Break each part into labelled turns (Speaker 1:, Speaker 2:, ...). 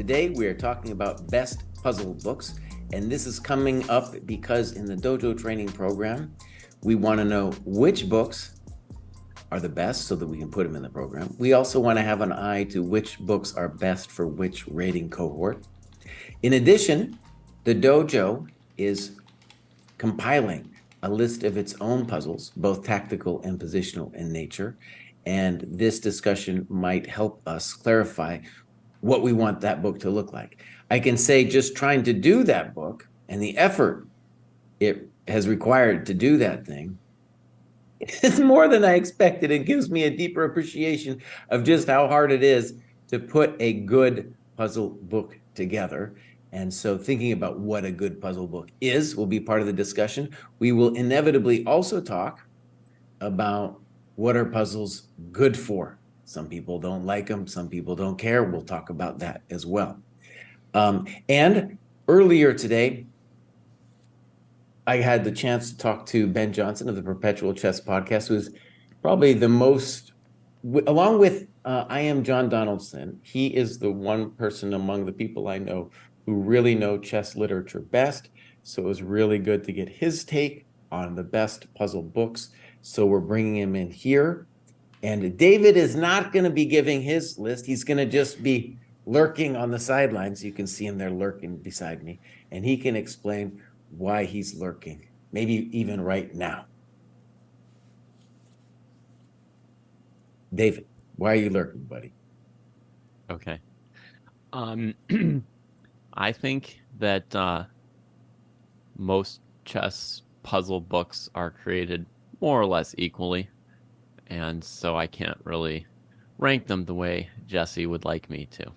Speaker 1: Today we are talking about best puzzle books, and this is coming up because in the Dojo training program, we want to know which books are the best so that we can put them in the program. We also want to have an eye to which books are best for which rating cohort. In addition, the dojo is compiling a list of its own puzzles, both tactical and positional in nature. And this discussion might help us clarify what we want that book to look like. I can say just trying to do that book and the effort it has required to do that thing is more than I expected. It gives me a deeper appreciation of just how hard it is to put a good puzzle book together. And so, thinking about what a good puzzle book is will be part of the discussion. We will inevitably also talk about what are puzzles good for. Some people don't like them, some people don't care. We'll talk about that as well. Um, and earlier today, I had the chance to talk to Ben Johnson of the Perpetual Chess Podcast, who's probably the most, along with uh, IM John Donaldson, he is the one person among the people I know who really know chess literature best. So it was really good to get his take on the best puzzle books. So we're bringing him in here. And David is not going to be giving his list. He's going to just be lurking on the sidelines. You can see him there lurking beside me. And he can explain why he's lurking, maybe even right now. David, why are you lurking, buddy?
Speaker 2: Okay. Um, I think that uh, most chess puzzle books are created more or less equally and so I can't really rank them the way Jesse would like me to.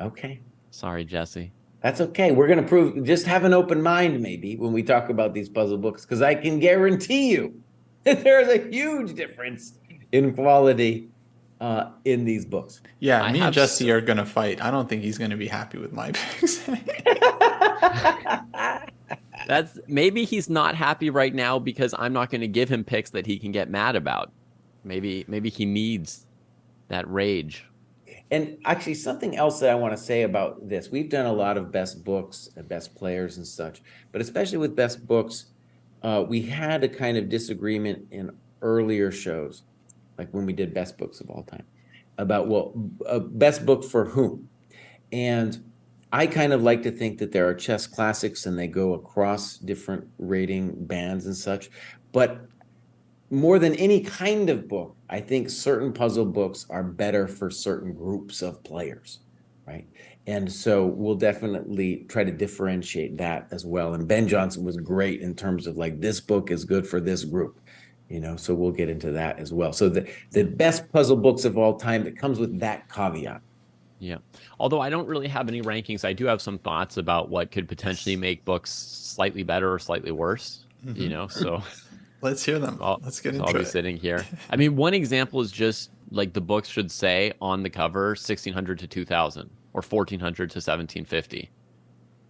Speaker 1: Okay.
Speaker 2: Sorry, Jesse.
Speaker 1: That's okay. We're going to prove, just have an open mind maybe when we talk about these puzzle books, because I can guarantee you that there's a huge difference in quality uh, in these books.
Speaker 3: Yeah, I me and Jesse so- are going to fight. I don't think he's going to be happy with my picks.
Speaker 2: That's maybe he's not happy right now because I'm not going to give him picks that he can get mad about. Maybe maybe he needs that rage.
Speaker 1: And actually, something else that I want to say about this: we've done a lot of best books and best players and such, but especially with best books, uh, we had a kind of disagreement in earlier shows, like when we did best books of all time, about well, a best book for whom, and I kind of like to think that there are chess classics and they go across different rating bands and such. But more than any kind of book, I think certain puzzle books are better for certain groups of players, right? And so we'll definitely try to differentiate that as well. And Ben Johnson was great in terms of like this book is good for this group, you know. So we'll get into that as well. So the the best puzzle books of all time that comes with that caveat.
Speaker 2: Yeah. Although I don't really have any rankings, I do have some thoughts about what could potentially make books slightly better or slightly worse. Mm-hmm. You know, so
Speaker 3: Let's hear them. I'll, Let's get into I'll
Speaker 2: be
Speaker 3: it.
Speaker 2: sitting here. I mean, one example is just like the books should say on the cover 1600 to 2000 or 1400 to 1750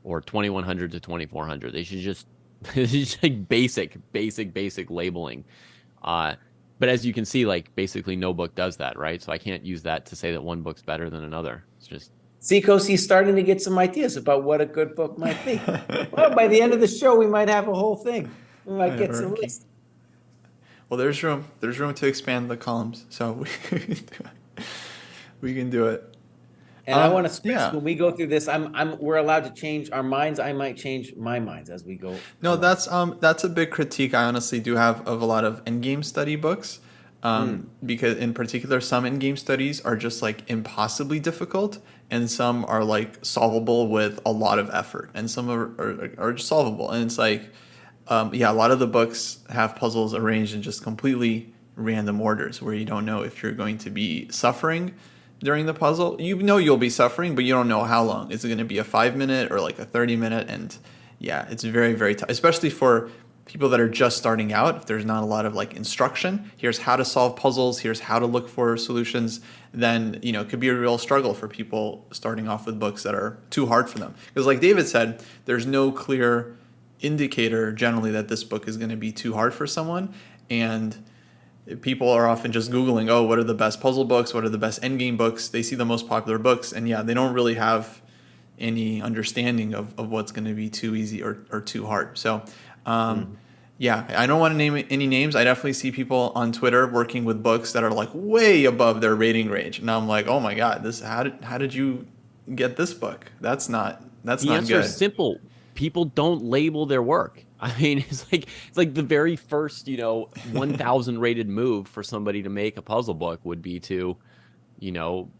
Speaker 2: or 2100 to 2400. They should just it's just like basic, basic, basic labeling. Uh, but as you can see, like basically no book does that, right? So I can't use that to say that one book's better than another. It's just
Speaker 1: Seacoast, he's starting to get some ideas about what a good book might be. well, by the end of the show, we might have a whole thing. We might get some lists.
Speaker 3: Well, there's room. There's room to expand the columns, so we can do it.
Speaker 1: And um, I want to stress yeah. when we go through this, I'm, I'm, we're allowed to change our minds. I might change my minds as we go.
Speaker 3: No, along. that's, um, that's a big critique. I honestly do have of a lot of endgame study books, um, mm. because in particular, some endgame studies are just like impossibly difficult, and some are like solvable with a lot of effort, and some are are, are solvable. And it's like, um, yeah, a lot of the books have puzzles arranged in just completely random orders where you don't know if you're going to be suffering during the puzzle. You know you'll be suffering, but you don't know how long. Is it going to be a five minute or like a 30 minute? And yeah, it's very, very tough, especially for people that are just starting out. If there's not a lot of like instruction, here's how to solve puzzles, here's how to look for solutions, then, you know, it could be a real struggle for people starting off with books that are too hard for them. Because like David said, there's no clear indicator generally that this book is going to be too hard for someone. And people are often just Googling, oh, what are the best puzzle books? What are the best endgame books? They see the most popular books. And yeah, they don't really have any understanding of, of what's going to be too easy or, or too hard. So, um, mm. yeah, I don't want to name any names. I definitely see people on Twitter working with books that are like way above their rating range, and I'm like, oh my god, this how did how did you get this book? That's not that's
Speaker 2: the
Speaker 3: not
Speaker 2: answer
Speaker 3: good.
Speaker 2: is simple. People don't label their work. I mean, it's like it's like the very first, you know, 1000 rated move for somebody to make a puzzle book would be to, you know,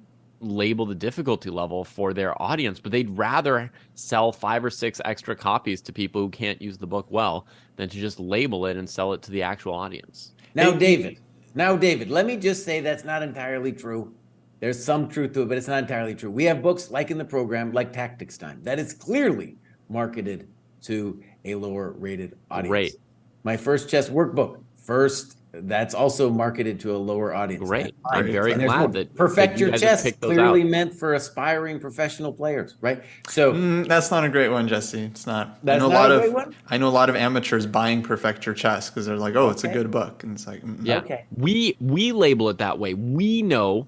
Speaker 2: label the difficulty level for their audience, but they'd rather sell five or six extra copies to people who can't use the book well than to just label it and sell it to the actual audience.
Speaker 1: Now, David, now, David, let me just say that's not entirely true. There's some truth to it, but it's not entirely true. We have books like in the program, like Tactics Time, that is clearly marketed to a lower rated audience.
Speaker 2: Great.
Speaker 1: My first chess workbook, first that's also marketed to a lower audience.
Speaker 2: Great. I'm very glad that
Speaker 1: perfect
Speaker 2: that
Speaker 1: your
Speaker 2: you
Speaker 1: chess clearly out. meant for aspiring professional players, right? So
Speaker 3: mm, that's not a great one, Jesse. It's not. That's I know not a, lot of one? I know a lot of amateurs buying perfect your chess because they're like, oh, it's a good book, and it's like,
Speaker 2: mm yeah. Okay. We we label it that way. We know.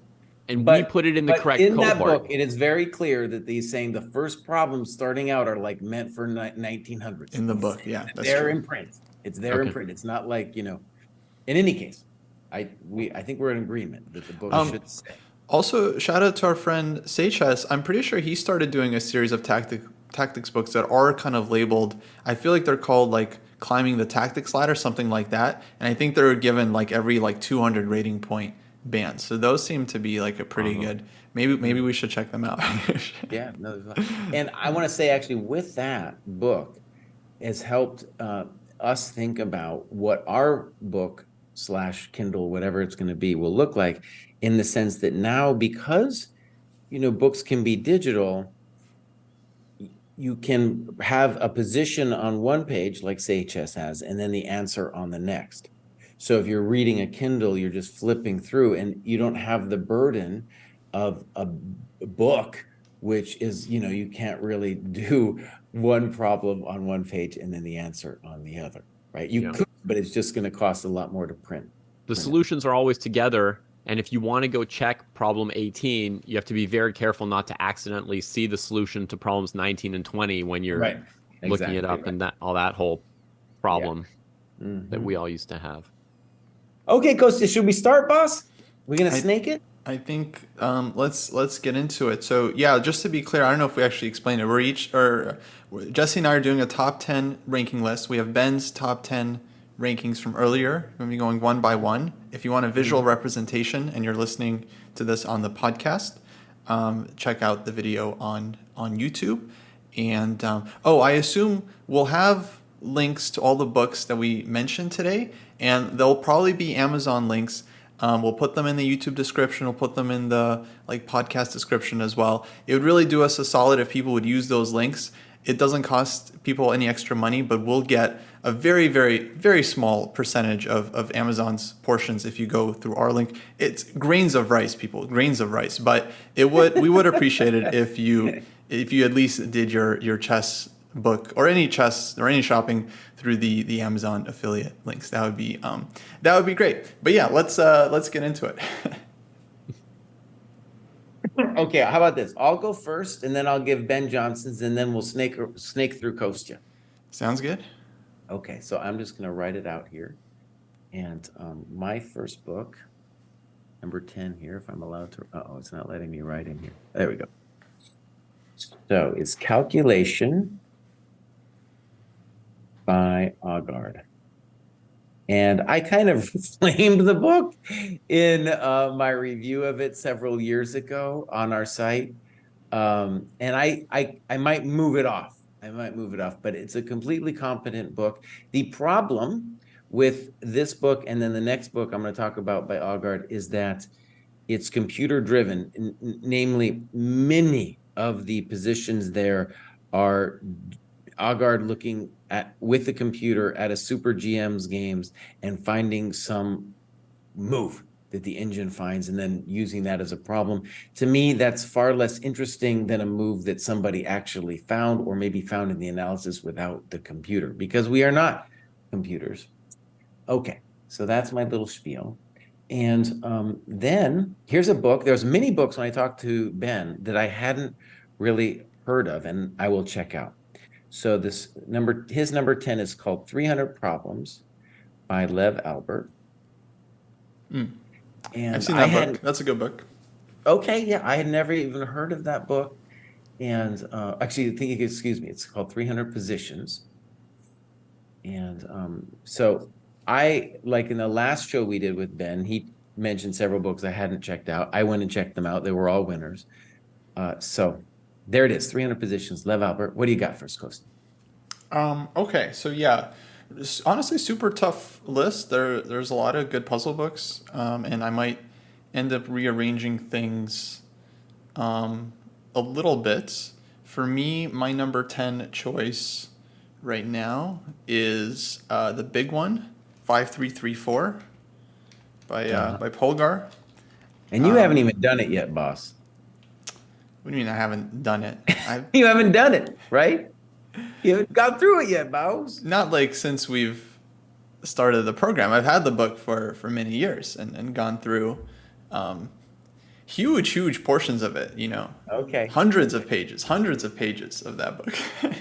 Speaker 2: And but, we put it in the correct in cohort. that book,
Speaker 1: it is very clear that he's saying the first problems starting out are like meant for 1900s.
Speaker 3: In the book, yeah,
Speaker 1: they're true. in print. It's there okay. in print. It's not like you know in any case, I we I think we're in agreement that the book um, should say.
Speaker 3: Also, shout out to our friend Seychess. I'm pretty sure he started doing a series of tactic tactics books that are kind of labeled. I feel like they're called like climbing the tactics ladder, something like that. And I think they're given like every like 200 rating point band. So those seem to be like a pretty uh-huh. good. Maybe maybe we should check them out.
Speaker 1: yeah, no, and I want to say actually with that book has helped uh, us think about what our book slash Kindle, whatever it's going to be, will look like in the sense that now, because you know books can be digital, you can have a position on one page like Seychess has, and then the answer on the next. So if you're reading a Kindle, you're just flipping through, and you don't have the burden of a book, which is you know you can't really do one problem on one page and then the answer on the other right? You yeah. could, but it's just going to cost a lot more to print.
Speaker 2: The print solutions it. are always together. And if you want to go check problem 18, you have to be very careful not to accidentally see the solution to problems 19 and 20 when you're right. exactly looking it up right. and that all that whole problem yeah. mm-hmm. that we all used to have.
Speaker 1: Okay, Kostya, should we start, boss? We're gonna I, snake it.
Speaker 3: I think um, let's let's get into it. So yeah, just to be clear, I don't know if we actually explained it. We're each or Jesse and I are doing a top ten ranking list. We have Ben's top ten rankings from earlier. We're going to be going one by one. If you want a visual mm-hmm. representation and you're listening to this on the podcast, um, check out the video on on YouTube. And um, oh, I assume we'll have links to all the books that we mentioned today, and they'll probably be Amazon links um, we'll put them in the YouTube description. We'll put them in the like podcast description as well. It would really do us a solid if people would use those links. It doesn't cost people any extra money, but we'll get a very, very, very small percentage of, of Amazon's portions if you go through our link. It's grains of rice, people, grains of rice. But it would we would appreciate it if you if you at least did your your chess book or any chess or any shopping through the the Amazon affiliate links. That would be um, that would be great. But yeah, let's uh, let's get into it.
Speaker 1: okay, how about this? I'll go first, and then I'll give Ben Johnson's, and then we'll snake snake through Kostya.
Speaker 3: Sounds good.
Speaker 1: Okay, so I'm just going to write it out here, and um, my first book, number ten here, if I'm allowed to. Oh, it's not letting me write in here. There we go. So it's calculation by Aagaard. And I kind of flamed the book in uh, my review of it several years ago on our site. Um, and I, I, I might move it off. I might move it off, but it's a completely competent book. The problem with this book and then the next book I'm going to talk about by Aagaard is that it's computer driven, n- namely, many of the positions there are Aagaard looking at with the computer at a super GM's games and finding some move that the engine finds and then using that as a problem. To me, that's far less interesting than a move that somebody actually found or maybe found in the analysis without the computer because we are not computers. Okay, so that's my little spiel. And um, then here's a book. There's many books when I talked to Ben that I hadn't really heard of, and I will check out. So this number, his number ten is called Three Hundred Problems by Lev Alburt.
Speaker 3: Mm.
Speaker 1: And
Speaker 3: I've seen
Speaker 1: I
Speaker 3: that
Speaker 1: had
Speaker 3: book. That's a good book.
Speaker 1: okay, yeah, I had never even heard of that book. And uh, actually, I think excuse me, it's called 300 Positions. And um, so I like in the last show we did with Ben, he mentioned several books I hadn't checked out. I went and checked them out. They were all winners. Uh, so there it is, 300 Positions. Lev Alburt, what do you got First Coast?
Speaker 3: Um, okay, so yeah, honestly, super tough list. There, there's a lot of good puzzle books, um, and I might end up rearranging things um, a little bit. For me, my number ten choice right now is uh, the big one, five three three four, by uh,
Speaker 1: Uh-huh.
Speaker 3: by Polgar.
Speaker 1: And you
Speaker 3: Um,
Speaker 1: haven't even done it yet, boss.
Speaker 3: What do you mean I haven't done it?
Speaker 1: You haven't done it, right? You haven't gone through it yet, boss.
Speaker 3: not like since we've started the program. I've had the book for for many years and, and gone through um, huge, huge portions of it. You know,
Speaker 1: Okay.
Speaker 3: hundreds of pages, hundreds of pages of that book.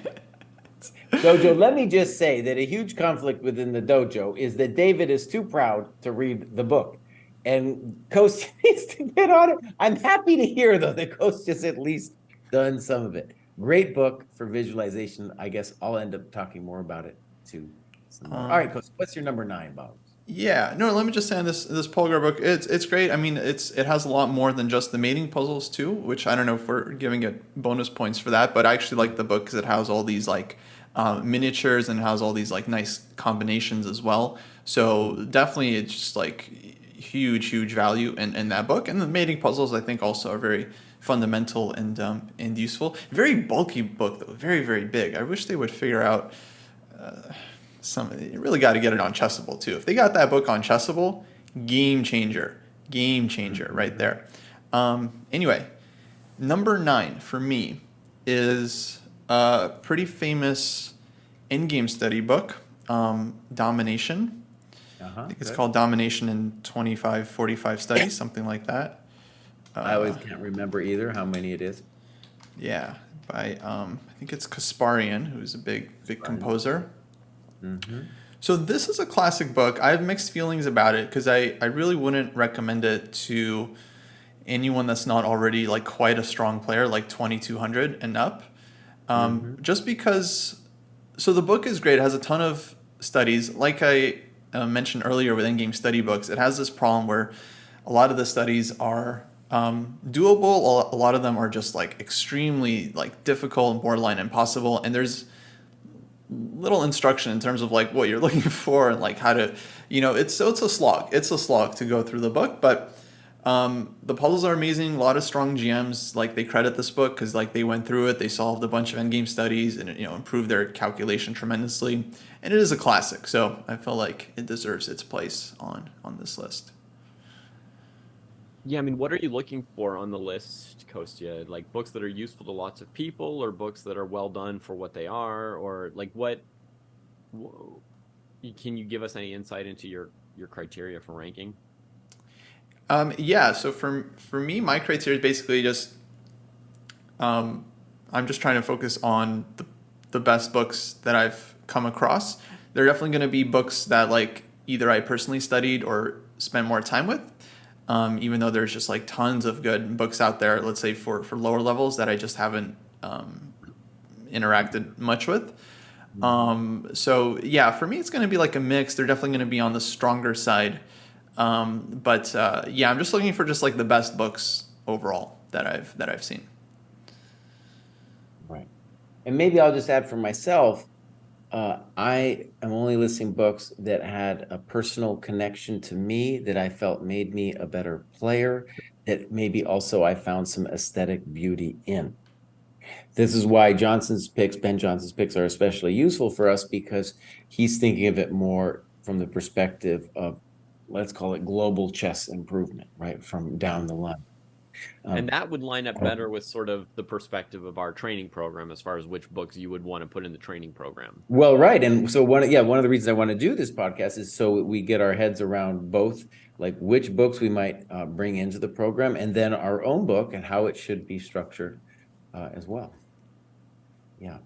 Speaker 1: Dojo, let me just say that a huge conflict within the dojo is that David is too proud to read the book. And Coast needs to get on it. I'm happy to hear, though, that Coast has at least done some of it. Great book for visualization. I guess I'll end up talking more about it too.
Speaker 3: Um,
Speaker 1: All right, Coast, what's your number nine, Bob?
Speaker 3: yeah, no. Let me just say on this this Polgar book, it's it's great. I mean, it's it has a lot more than just the mating puzzles too, which I don't know if we're giving it bonus points for that, but I actually like the book because it has all these like uh, miniatures and has all these like nice combinations as well. So definitely, it's just like huge, huge value in, in that book. And the mating puzzles, I think, also are very fundamental and um, and useful. Very bulky book though, very very big. I wish they would figure out uh, some. You really got to get it on Chessable too. If they got that book on Chessable, game changer, game changer right there. Um, anyway, number nine for me is a pretty famous endgame study book, um, Domination.
Speaker 1: Uh-huh.
Speaker 3: I think it's called Domination in 25, 45 Studies, something like that.
Speaker 1: I always
Speaker 3: Uh,
Speaker 1: can't remember either how many it is.
Speaker 3: yeah, by um, I think it's Kasparyan, who's a big big composer.
Speaker 1: Mhm.
Speaker 3: So this is a classic book. I have mixed feelings about it because I, I really wouldn't recommend it to anyone that's not already like quite a strong player, like 2200 and up. Um, Just because, so the book is great. It has a ton of studies. Like I uh, mentioned earlier with endgame study books, it has this problem where a lot of the studies are um, doable. A lot of them are just like extremely like difficult and borderline impossible. And there's little instruction in terms of like what you're looking for and like how to you know it's so it's a slog it's a slog to go through the book but um, the puzzles are amazing a lot of strong gms like they credit this book because like they went through it they solved a bunch of endgame studies and you know improved their calculation tremendously and it is a classic so i feel like it deserves its place on on this list
Speaker 2: Yeah, I mean, what are you looking for on the list, Kostya? Like books that are useful to lots of people, or books that are well done for what they are, or like what? wh- Can you give us any insight into your your criteria for ranking?
Speaker 3: Um, yeah, so for for me, my criteria is basically just um, I'm just trying to focus on the the best books that I've come across. They're definitely going to be books that like either I personally studied or spent more time with. Um, even though there's just like tons of good books out there, let's say for for lower levels that I just haven't um, interacted much with. Um, so yeah, for me, it's going to be like a mix. They're definitely going to be on the stronger side. Um, but uh, yeah, I'm just looking for just like the best books overall that I've that I've seen.
Speaker 1: Right. And maybe I'll just add for myself, uh, I am only listing books that had a personal connection to me that I felt made me a better player, that maybe also I found some aesthetic beauty in. This is why Johnson's picks, Ben Johnson's picks, are especially useful for us because he's thinking of it more from the perspective of, let's call it global chess improvement, right? From down the line. Um,
Speaker 2: and that would line up better with sort of the perspective of our training program as far as which books you would want to put in the training program.
Speaker 1: Well, right, and so one, yeah, one of the reasons I want to do this podcast is so we get our heads around both, like which books we might uh, bring into the program, and then our own book and how it should be structured uh, as well. Yeah.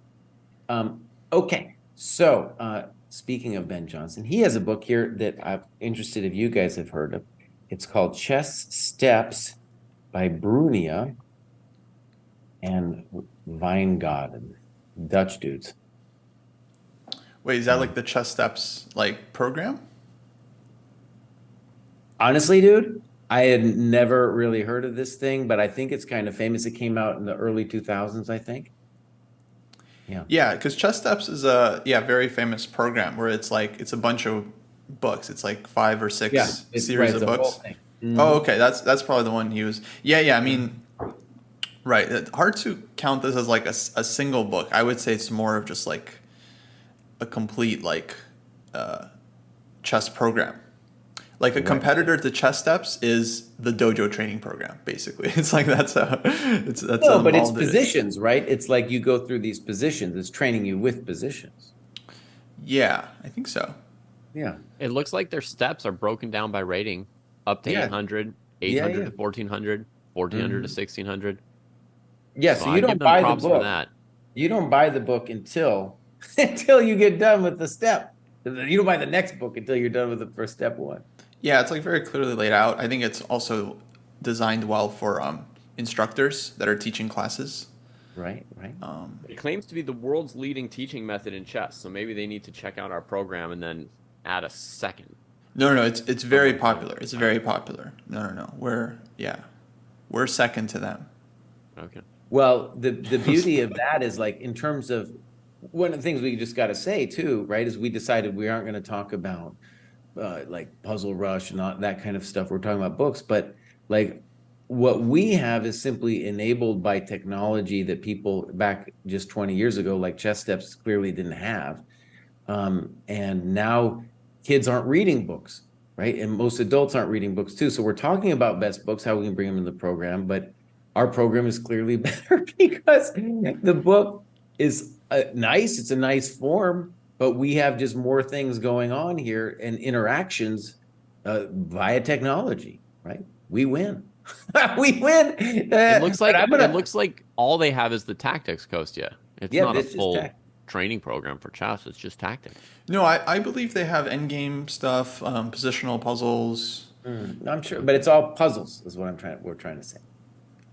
Speaker 1: Um, okay. So, uh, speaking of Ben Johnson, he has a book here that I'm interested if you guys have heard of. It's called Chess Steps by Brunia and Wijgerden, Dutch dudes.
Speaker 3: Wait, is that like the chess steps like program?
Speaker 1: Honestly, dude, I had never really heard of this thing, but I think it's kind of famous. It came out in the early 2000s, I think.
Speaker 3: Yeah. Yeah, because Chess Steps is a yeah very famous program where it's like it's a bunch of books. It's like five or six yeah, series right, of books. Mm-hmm. Oh, okay. That's that's probably the one he was. Yeah, yeah. I mean, right. It's hard to count this as like a, a single book. I would say it's more of just like a complete like uh, chess program. Like a right. competitor to Chess Steps is the dojo training program, basically. It's like that's a it's that's
Speaker 1: no, but it's positions, right? It's like you go through these positions. It's training you with positions.
Speaker 3: Yeah, I think so.
Speaker 1: Yeah.
Speaker 2: It looks like their steps are broken down by rating up to yeah. 800, 800 yeah, yeah. to 1400, 1400 mm-hmm. to 1600.
Speaker 1: Yeah, so, so you don't buy the book. You don't buy the book until until you get done with the step. You don't buy the next book until you're done with the first step one.
Speaker 3: Yeah, it's like very clearly laid out. I think it's also designed well for um, instructors that are teaching classes.
Speaker 1: Right, right.
Speaker 2: Um, it claims to be the world's leading teaching method in chess, so maybe they need to check out our program and then add a second.
Speaker 3: No, no, no. It's it's very popular. It's very popular. No, no, no. We're yeah, we're second to them.
Speaker 2: Okay.
Speaker 1: Well, the the beauty of that is like in terms of one of the things we just got to say too, right? Is we decided we aren't going to talk about uh, like Puzzle Rush and all that kind of stuff. We're talking about books, but like what we have is simply enabled by technology that people back just 20 years ago, like chess steps, clearly didn't have. Um, and now kids aren't reading books, right? And most adults aren't reading books too. So we're talking about best books, how we can bring them in the program, but our program is clearly better because the book is uh, nice. It's a nice form, but we have just more things going on here and interactions uh, via technology, right? We win. we win.
Speaker 2: it looks like gonna, it looks like all they have is the tactics, Kostya. It's yeah, not a full training program for chess. It's just tactics.
Speaker 3: No, I, I believe they have endgame stuff, um, positional puzzles.
Speaker 1: Mm, I'm sure, but it's all puzzles, is what I'm trying. We're trying to say.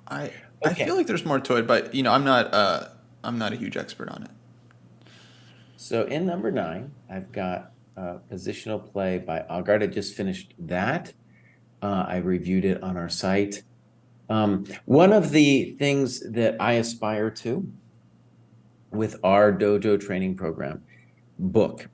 Speaker 3: I okay. I feel like there's more to it, but you know, I'm not uh, I'm not a huge expert on it.
Speaker 1: So in number nine, I've got uh, positional play by Aagaard. I just finished that. Uh, I reviewed it on our site. Um, one of the things that I aspire to with our dojo training program book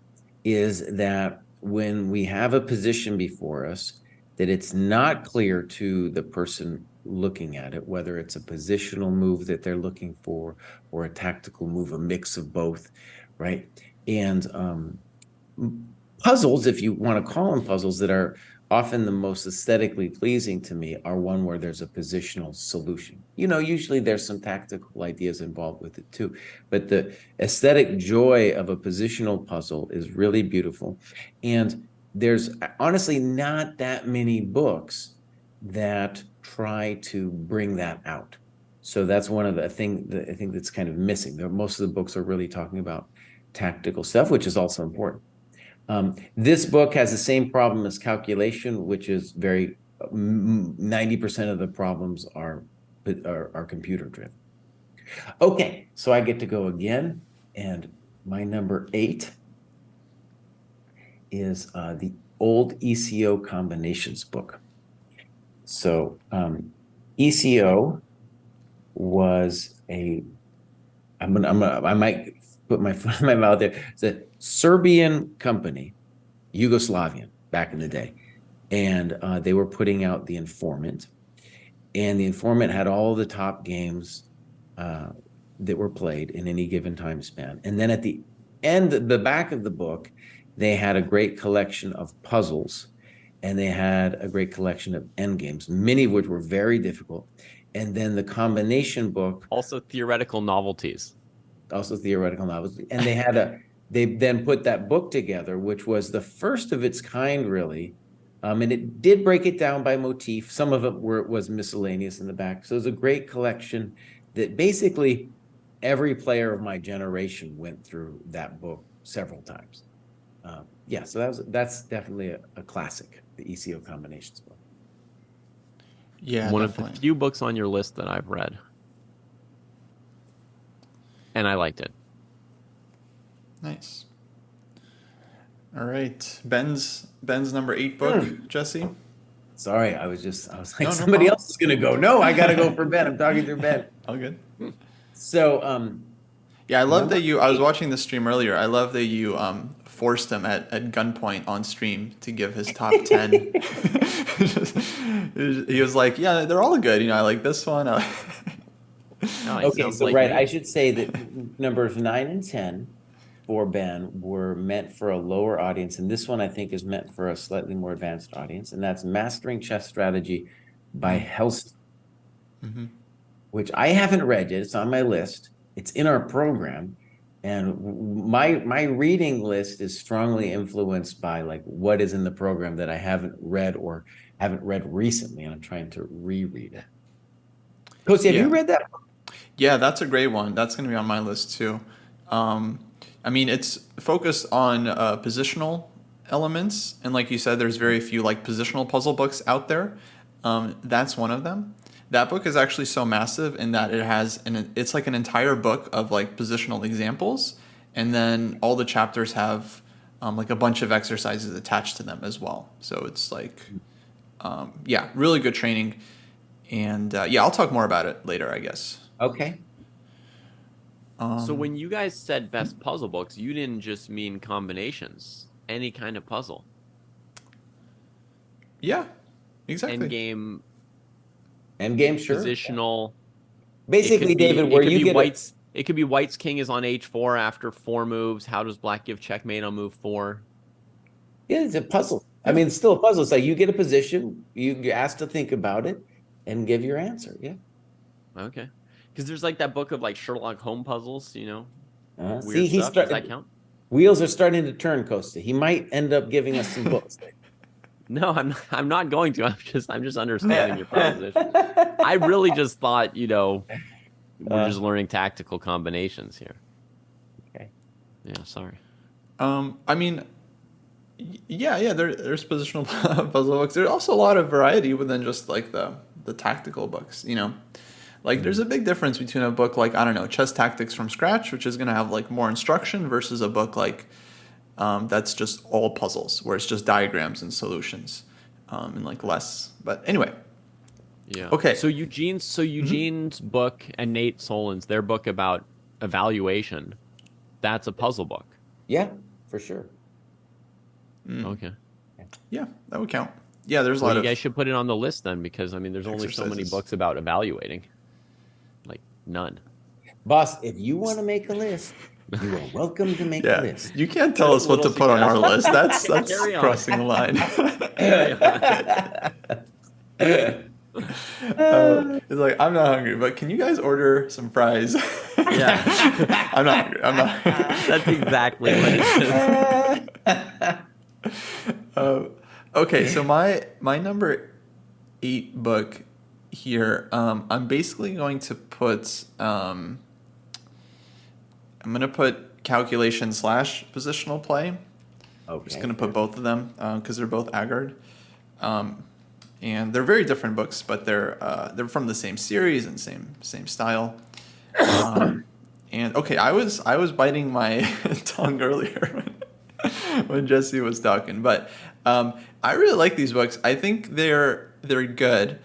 Speaker 1: is that when we have a position before us, that it's not clear to the person looking at it, whether it's a positional move that they're looking for or a tactical move, a mix of both, right? And um, puzzles, if you want to call them puzzles, that are often the most aesthetically pleasing to me are one where there's a positional solution. You know, usually there's some tactical ideas involved with it too, but the aesthetic joy of a positional puzzle is really beautiful. And there's honestly not that many books that try to bring that out. So that's one of the thing that I think that's kind of missing. Most of the books are really talking about tactical stuff, which is also important. Um, this book has the same problem as calculation, which is very 90% of the problems are, are, are computer driven. Okay, so I get to go again, and my number eight is uh, the old ECO combinations book. So um, ECO was a I'm gonna, I'm gonna I might put my foot in my mouth there. It's a Serbian company, Yugoslavian back in the day, and uh, they were putting out the Informant, and the Informant had all the top games uh, that were played in any given time span. And then at the end, the back of the book, they had a great collection of puzzles, and they had a great collection of end games, many of which were very difficult. And then the combination book,
Speaker 2: also theoretical novelties
Speaker 1: also theoretical novels, and they had a they then put that book together, which was the first of its kind, really. Um, and it did break it down by motif. Some of it were was miscellaneous in the back, so it was a great collection that basically every player of my generation went through that book several times. Uh, yeah, so that was that's definitely a, a classic, the ECO combinations book.
Speaker 3: Yeah,
Speaker 2: One
Speaker 3: definitely.
Speaker 2: of the few books on your list that I've read. And I liked it.
Speaker 3: Nice. All right, Ben's Ben's number eight book,
Speaker 1: Hmm.
Speaker 3: Jesse.
Speaker 1: Sorry, I was just I was like
Speaker 3: No, no
Speaker 1: somebody
Speaker 3: problem.
Speaker 1: else is gonna go. No, I gotta go for Ben. I'm talking through Ben.
Speaker 3: All good.
Speaker 1: So um,
Speaker 3: Yeah, I love that you. I was watching the stream earlier. I love that you um, forced him at, at gunpoint on stream to give his top ten. he was like, "Yeah, they're all good. You know, I like this one." I
Speaker 2: No, it
Speaker 1: okay,
Speaker 2: sounds
Speaker 1: so
Speaker 2: like
Speaker 1: right,
Speaker 2: me.
Speaker 1: I should say that numbers nine and ten for Ben were meant for a lower audience, and this one I think is meant for a slightly more advanced audience, and that's Mastering Chess Strategy by Hellsten,
Speaker 3: Mhm.
Speaker 1: which I haven't read yet. It's on my list. It's in our program, and w- my my reading list is strongly influenced by like what is in the program that I haven't read or haven't read recently, and I'm trying to reread it. Kosi, have you
Speaker 3: Yeah.
Speaker 1: read that?
Speaker 3: Yeah, that's a great one. That's going to be on my list too. Um, I mean, it's focused on uh, positional elements, and like you said, there's very few like positional puzzle books out there. Um, that's one of them. That book is actually so massive in that it has an it's like an entire book of like positional examples, and then all the chapters have um, like a bunch of exercises attached to them as well. So it's like, um, yeah, really good training. And uh, yeah, I'll talk more about it later, I guess.
Speaker 1: Okay.
Speaker 3: Um,
Speaker 2: so when you guys said best puzzle books, you didn't just mean combinations. Any kind of puzzle.
Speaker 3: Yeah, exactly.
Speaker 2: End game,
Speaker 1: Endgame, sure.
Speaker 2: positional. It
Speaker 1: Basically,
Speaker 2: could be-
Speaker 1: David,
Speaker 2: it
Speaker 1: where
Speaker 2: could
Speaker 1: you
Speaker 2: be
Speaker 1: get a-
Speaker 2: white's. It could be white's king is on h4 after four moves. How does black give checkmate on move four?
Speaker 1: yeah, it's a puzzle. I mean, it's still a puzzle. It's like you get a position, you get asked to think about it, and give your answer. Yeah.
Speaker 2: Okay, because there's like that book of like Sherlock Holmes puzzles. You know,
Speaker 1: Uh,
Speaker 2: weird
Speaker 1: see, he's
Speaker 2: stuff. Does that
Speaker 1: starting.
Speaker 2: count?
Speaker 1: Wheels are starting to turn, Costa. He might end up giving us some books.
Speaker 2: No, I'm. I'm not going to. I'm just. I'm just understanding your proposition. I really just thought, you know, we're
Speaker 1: Uh.
Speaker 2: just learning tactical combinations here.
Speaker 1: Okay.
Speaker 2: Yeah, sorry.
Speaker 3: Um, I mean, yeah, yeah. There, there's positional puzzle books. There's also a lot of variety within just like the the tactical books. You know, like there's a big difference between a book like I don't know, Chess Tactics from Scratch, which is going to have like more instruction, versus a book like um, that's just all puzzles, where it's just diagrams and solutions, um, and like less. But anyway,
Speaker 2: Yeah.
Speaker 3: Okay.
Speaker 2: So Eugene's so Eugene's book and Nate Solon's their book about evaluation, that's a puzzle book.
Speaker 1: yeah, for sure.
Speaker 3: Mm.
Speaker 2: Okay.
Speaker 3: yeah, that would count. Yeah, there's a
Speaker 2: Well,
Speaker 3: lot
Speaker 2: you
Speaker 3: of
Speaker 2: guys should put it on the list then because I mean there's only so many books about evaluating. Like none.
Speaker 1: Boss, if you want to make a list, you are welcome to make a
Speaker 3: yeah.
Speaker 1: list.
Speaker 3: You can't tell us what to put on our list. That's that's crossing the line. Uh, it's like I'm not hungry, but can you guys order some fries?
Speaker 2: Yeah.
Speaker 3: I'm not hungry. I'm not.
Speaker 2: That's exactly what it is.
Speaker 3: Uh, okay, so my my number eight book here, um, I'm basically going to put um, I'm gonna put calculation slash positional play.
Speaker 1: Okay.
Speaker 3: just gonna put both of them because they're both Aagaard, um, and they're very different books, but they're uh, they're from the same series and same same style. Um, and okay, I was I was biting my tongue earlier when, when Jesse was talking, but um, I really like these books. I think they're they're good.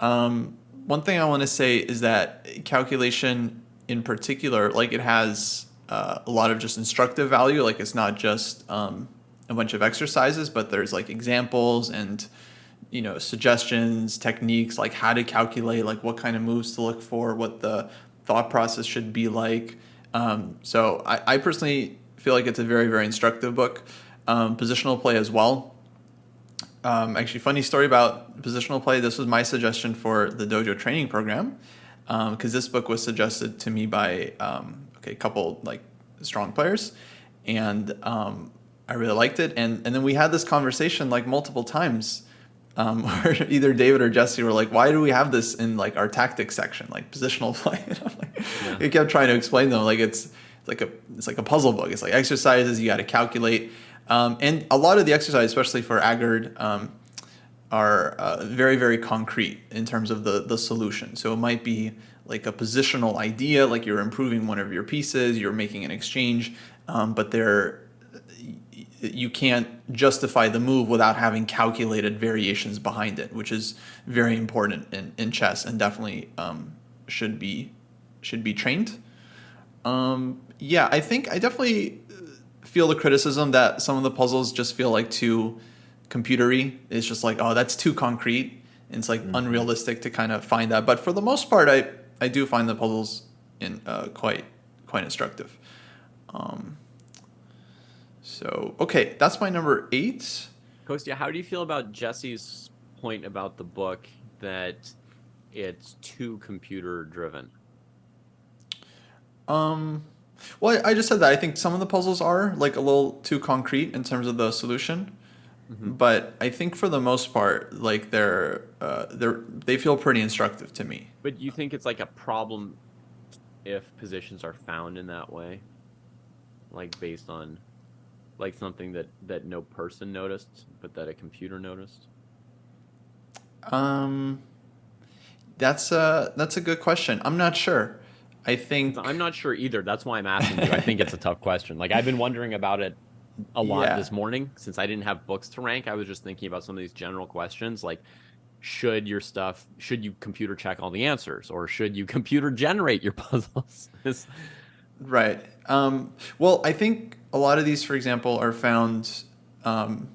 Speaker 3: Um, one thing I want to say is that calculation in particular, like it has uh, a lot of just instructive value. Like it's not just um, a bunch of exercises, but there's like examples and you know suggestions, techniques, like how to calculate, like what kind of moves to look for, what the thought process should be like. Um, so I, I personally feel like it's a very very instructive book. Um, positional play as well. Um, actually, funny story about positional play. This was my suggestion for the dojo training program because this book was suggested to me by um, okay, a couple like strong players, and um, I really liked it. And and then we had this conversation like multiple times um, or either David or Jesse were like, "Why do we have this in like our tactics section, like positional play?" I'm like, yeah. We kept trying to explain them like it's, it's like a it's like a puzzle book. It's like exercises you got to calculate, um, and a lot of the exercises, especially for Aagaard, um, are uh, very very concrete in terms of the the solution. So it might be like a positional idea, like you're improving one of your pieces, you're making an exchange, um, but they're you can't justify the move without having calculated variations behind it, which is very important in, in chess and definitely um, should be should be trained. Um, yeah, I think I definitely feel the criticism that some of the puzzles just feel like too computery. It's just like, oh, that's too concrete. And it's like mm-hmm. unrealistic to kind of find that. But for the most part, I I do find the puzzles in uh, quite quite instructive. Um, so, okay, that's my number eight.
Speaker 2: Kostya, how do you feel about Jesse's point about the book that it's too computer driven?
Speaker 3: Um, well, I just said that I think some of the puzzles are like a little too concrete in terms of the solution, mm-hmm. but I think for the most part, like they're uh, they're they feel pretty instructive to me.
Speaker 2: But you think it's like a problem if positions are found in that way, like based on like something that that no person noticed but that a computer noticed?
Speaker 3: Um that's a that's a good question. I'm not sure i think
Speaker 2: i'm not sure either that's why i'm asking you i think it's a tough question like i've been wondering about it a lot yeah. this morning since i didn't have books to rank i was just thinking about some of these general questions like should your stuff should you computer check all the answers or should you computer generate your puzzles
Speaker 3: right um, well i think a lot of these, for example, are found. Um,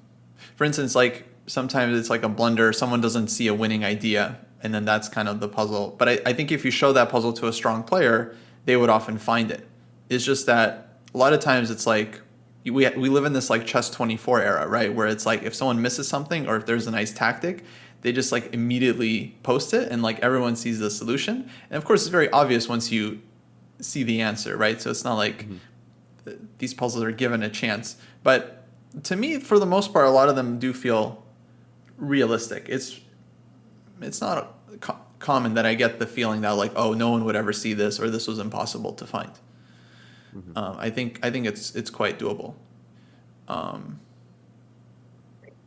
Speaker 3: for instance, like sometimes it's like a blunder. Someone doesn't see a winning idea, and then that's kind of the puzzle. But I, I think if you show that puzzle to a strong player, they would often find it. It's just that a lot of times it's like we we live in this like chess 24 era, right? Where it's like if someone misses something or if there's a nice tactic, they just like immediately post it and like everyone sees the solution. And of course, it's very obvious once you see the answer, right? So it's not like mm-hmm these puzzles are given a chance. But to me, for the most part, a lot of them do feel realistic. It's it's not co- common that I get the feeling that like, oh, no one would ever see this or this was impossible to find. Mm-hmm. Um, I think I think it's it's quite doable. Um,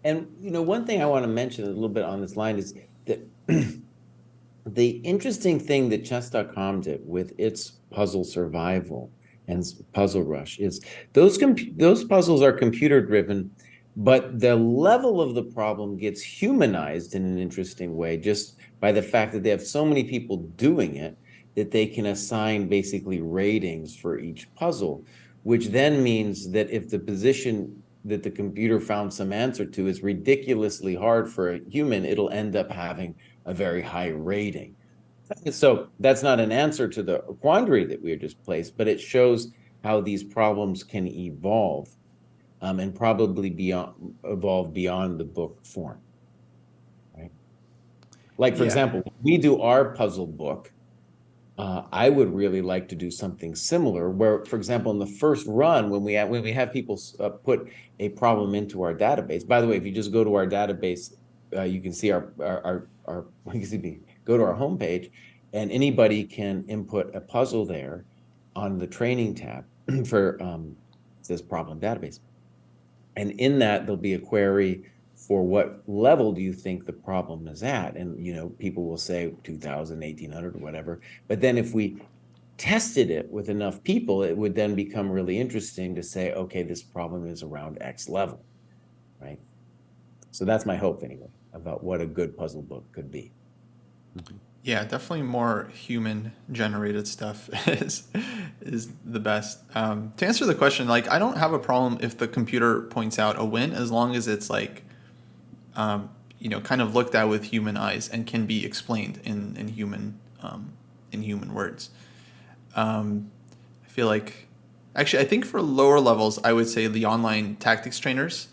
Speaker 1: and you know, one thing I want to mention a little bit on this line is that the interesting thing that chess.com did with its puzzle survival and Puzzle Rush is those comp- those puzzles are computer driven, but the level of the problem gets humanized in an interesting way just by the fact that they have so many people doing it that they can assign basically ratings for each puzzle, which then means that if the position that the computer found some answer to is ridiculously hard for a human, it'll end up having a very high rating. So that's not an answer to the quandary that we are just placed, but it shows how these problems can evolve um, and probably beyond evolve beyond the book form. Right? Like for yeah. example, we do our puzzle book. Uh, I would really like to do something similar, where, for example, in the first run, when we have, when we have people uh, put a problem into our database. By the way, if you just go to our database, uh, you can see our our our, our excuse me, go to our homepage and anybody can input a puzzle there on the training tab for um, this problem database. And in that, there'll be a query for what level do you think the problem is at? And, you know, people will say 2000, 1800 or whatever. But then if we tested it with enough people, it would then become really interesting to say, okay, this problem is around X level, right? So that's my hope anyway about what a good puzzle book could be.
Speaker 3: Mm-hmm. Yeah, definitely more human generated stuff is is the best. Um, to answer the question, like I don't have a problem if the computer points out a win as long as it's like, um, you know, kind of looked at with human eyes and can be explained in in human um, in human words. Um, I feel like, actually, I think for lower levels, I would say the online tactics trainers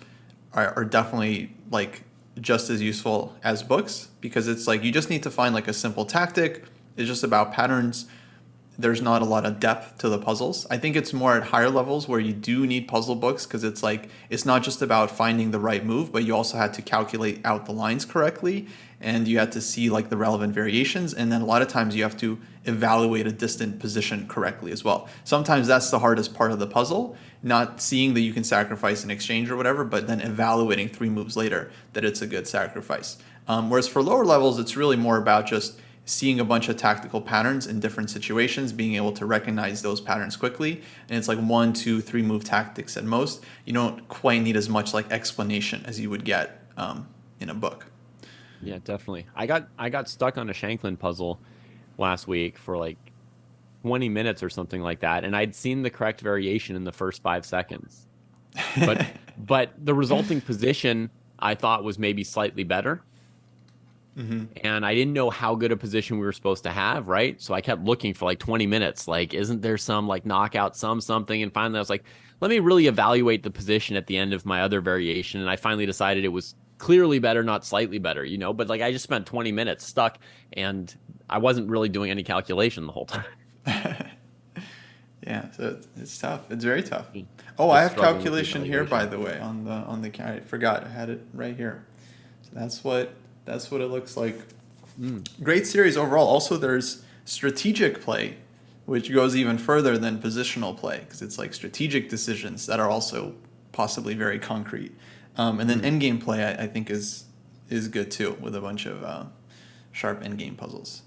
Speaker 3: are, are definitely like just as useful as books because it's like you just need to find like a simple tactic. It's just about patterns. there's not a lot of depth to the puzzles. I think it's more at higher levels where you do need puzzle books because it's like it's not just about finding the right move, but you also had to calculate out the lines correctly and you had to see like the relevant variations and then a lot of times you have to evaluate a distant position correctly as well. Sometimes that's the hardest part of the puzzle, not seeing that you can sacrifice an exchange or whatever, but then evaluating three moves later that it's a good sacrifice. Um, whereas for lower levels, it's really more about just seeing a bunch of tactical patterns in different situations, being able to recognize those patterns quickly. And it's like one, two, three move tactics at most. You don't quite need as much like explanation as you would get um, in a book.
Speaker 2: Yeah, definitely. I got I got stuck on a Shanklin puzzle last week for like 20 minutes or something like that, and I'd seen the correct variation in the first five seconds. But but the resulting position I thought was maybe slightly better Mm-hmm. And I didn't know how good a position we were supposed to have, right? So I kept looking for like 20 minutes. Like, isn't there some like knockout, some something? And finally, I was like, let me really evaluate the position at the end of my other variation. And I finally decided it was clearly better, not slightly better, you know? But like, I just spent 20 minutes stuck and I wasn't really doing any calculation the whole time.
Speaker 3: yeah, so it's tough. It's very tough. Oh, I have calculation here, by the way, on the on the. I forgot I had it right here. So that's what that's what it looks like. Mm. Great series overall. Also, there's strategic play, which goes even further than positional play because it's like strategic decisions that are also possibly very concrete. Um, and then mm. endgame play, I, I, think, is is good too with a bunch of uh, sharp endgame puzzles.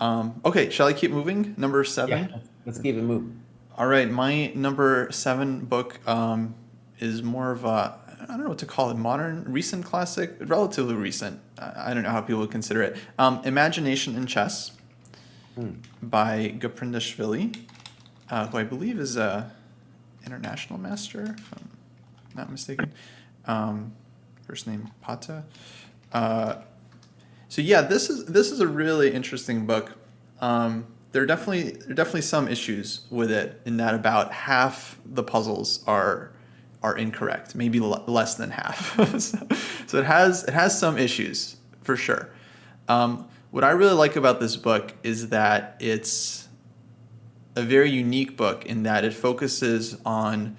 Speaker 3: Um, okay, shall I keep moving? Number seven.
Speaker 1: Yeah, let's keep it moving.
Speaker 3: All right, my number seven book um, is more of a I don't know what to call it, modern, recent classic, relatively recent. I don't know how people would consider it. Um, Imagination in Chess hmm. by Gaprindashvili, uh, who I believe is a international master, if I'm not mistaken. Um, first name Paata. Uh, so yeah, this is this is a really interesting book. Um, there are definitely there are definitely some issues with it in that about half the puzzles are are incorrect, maybe l- less than half. so, so, it has it has some issues for sure. Um, what I really like about this book is that it's a very unique book in that it focuses on,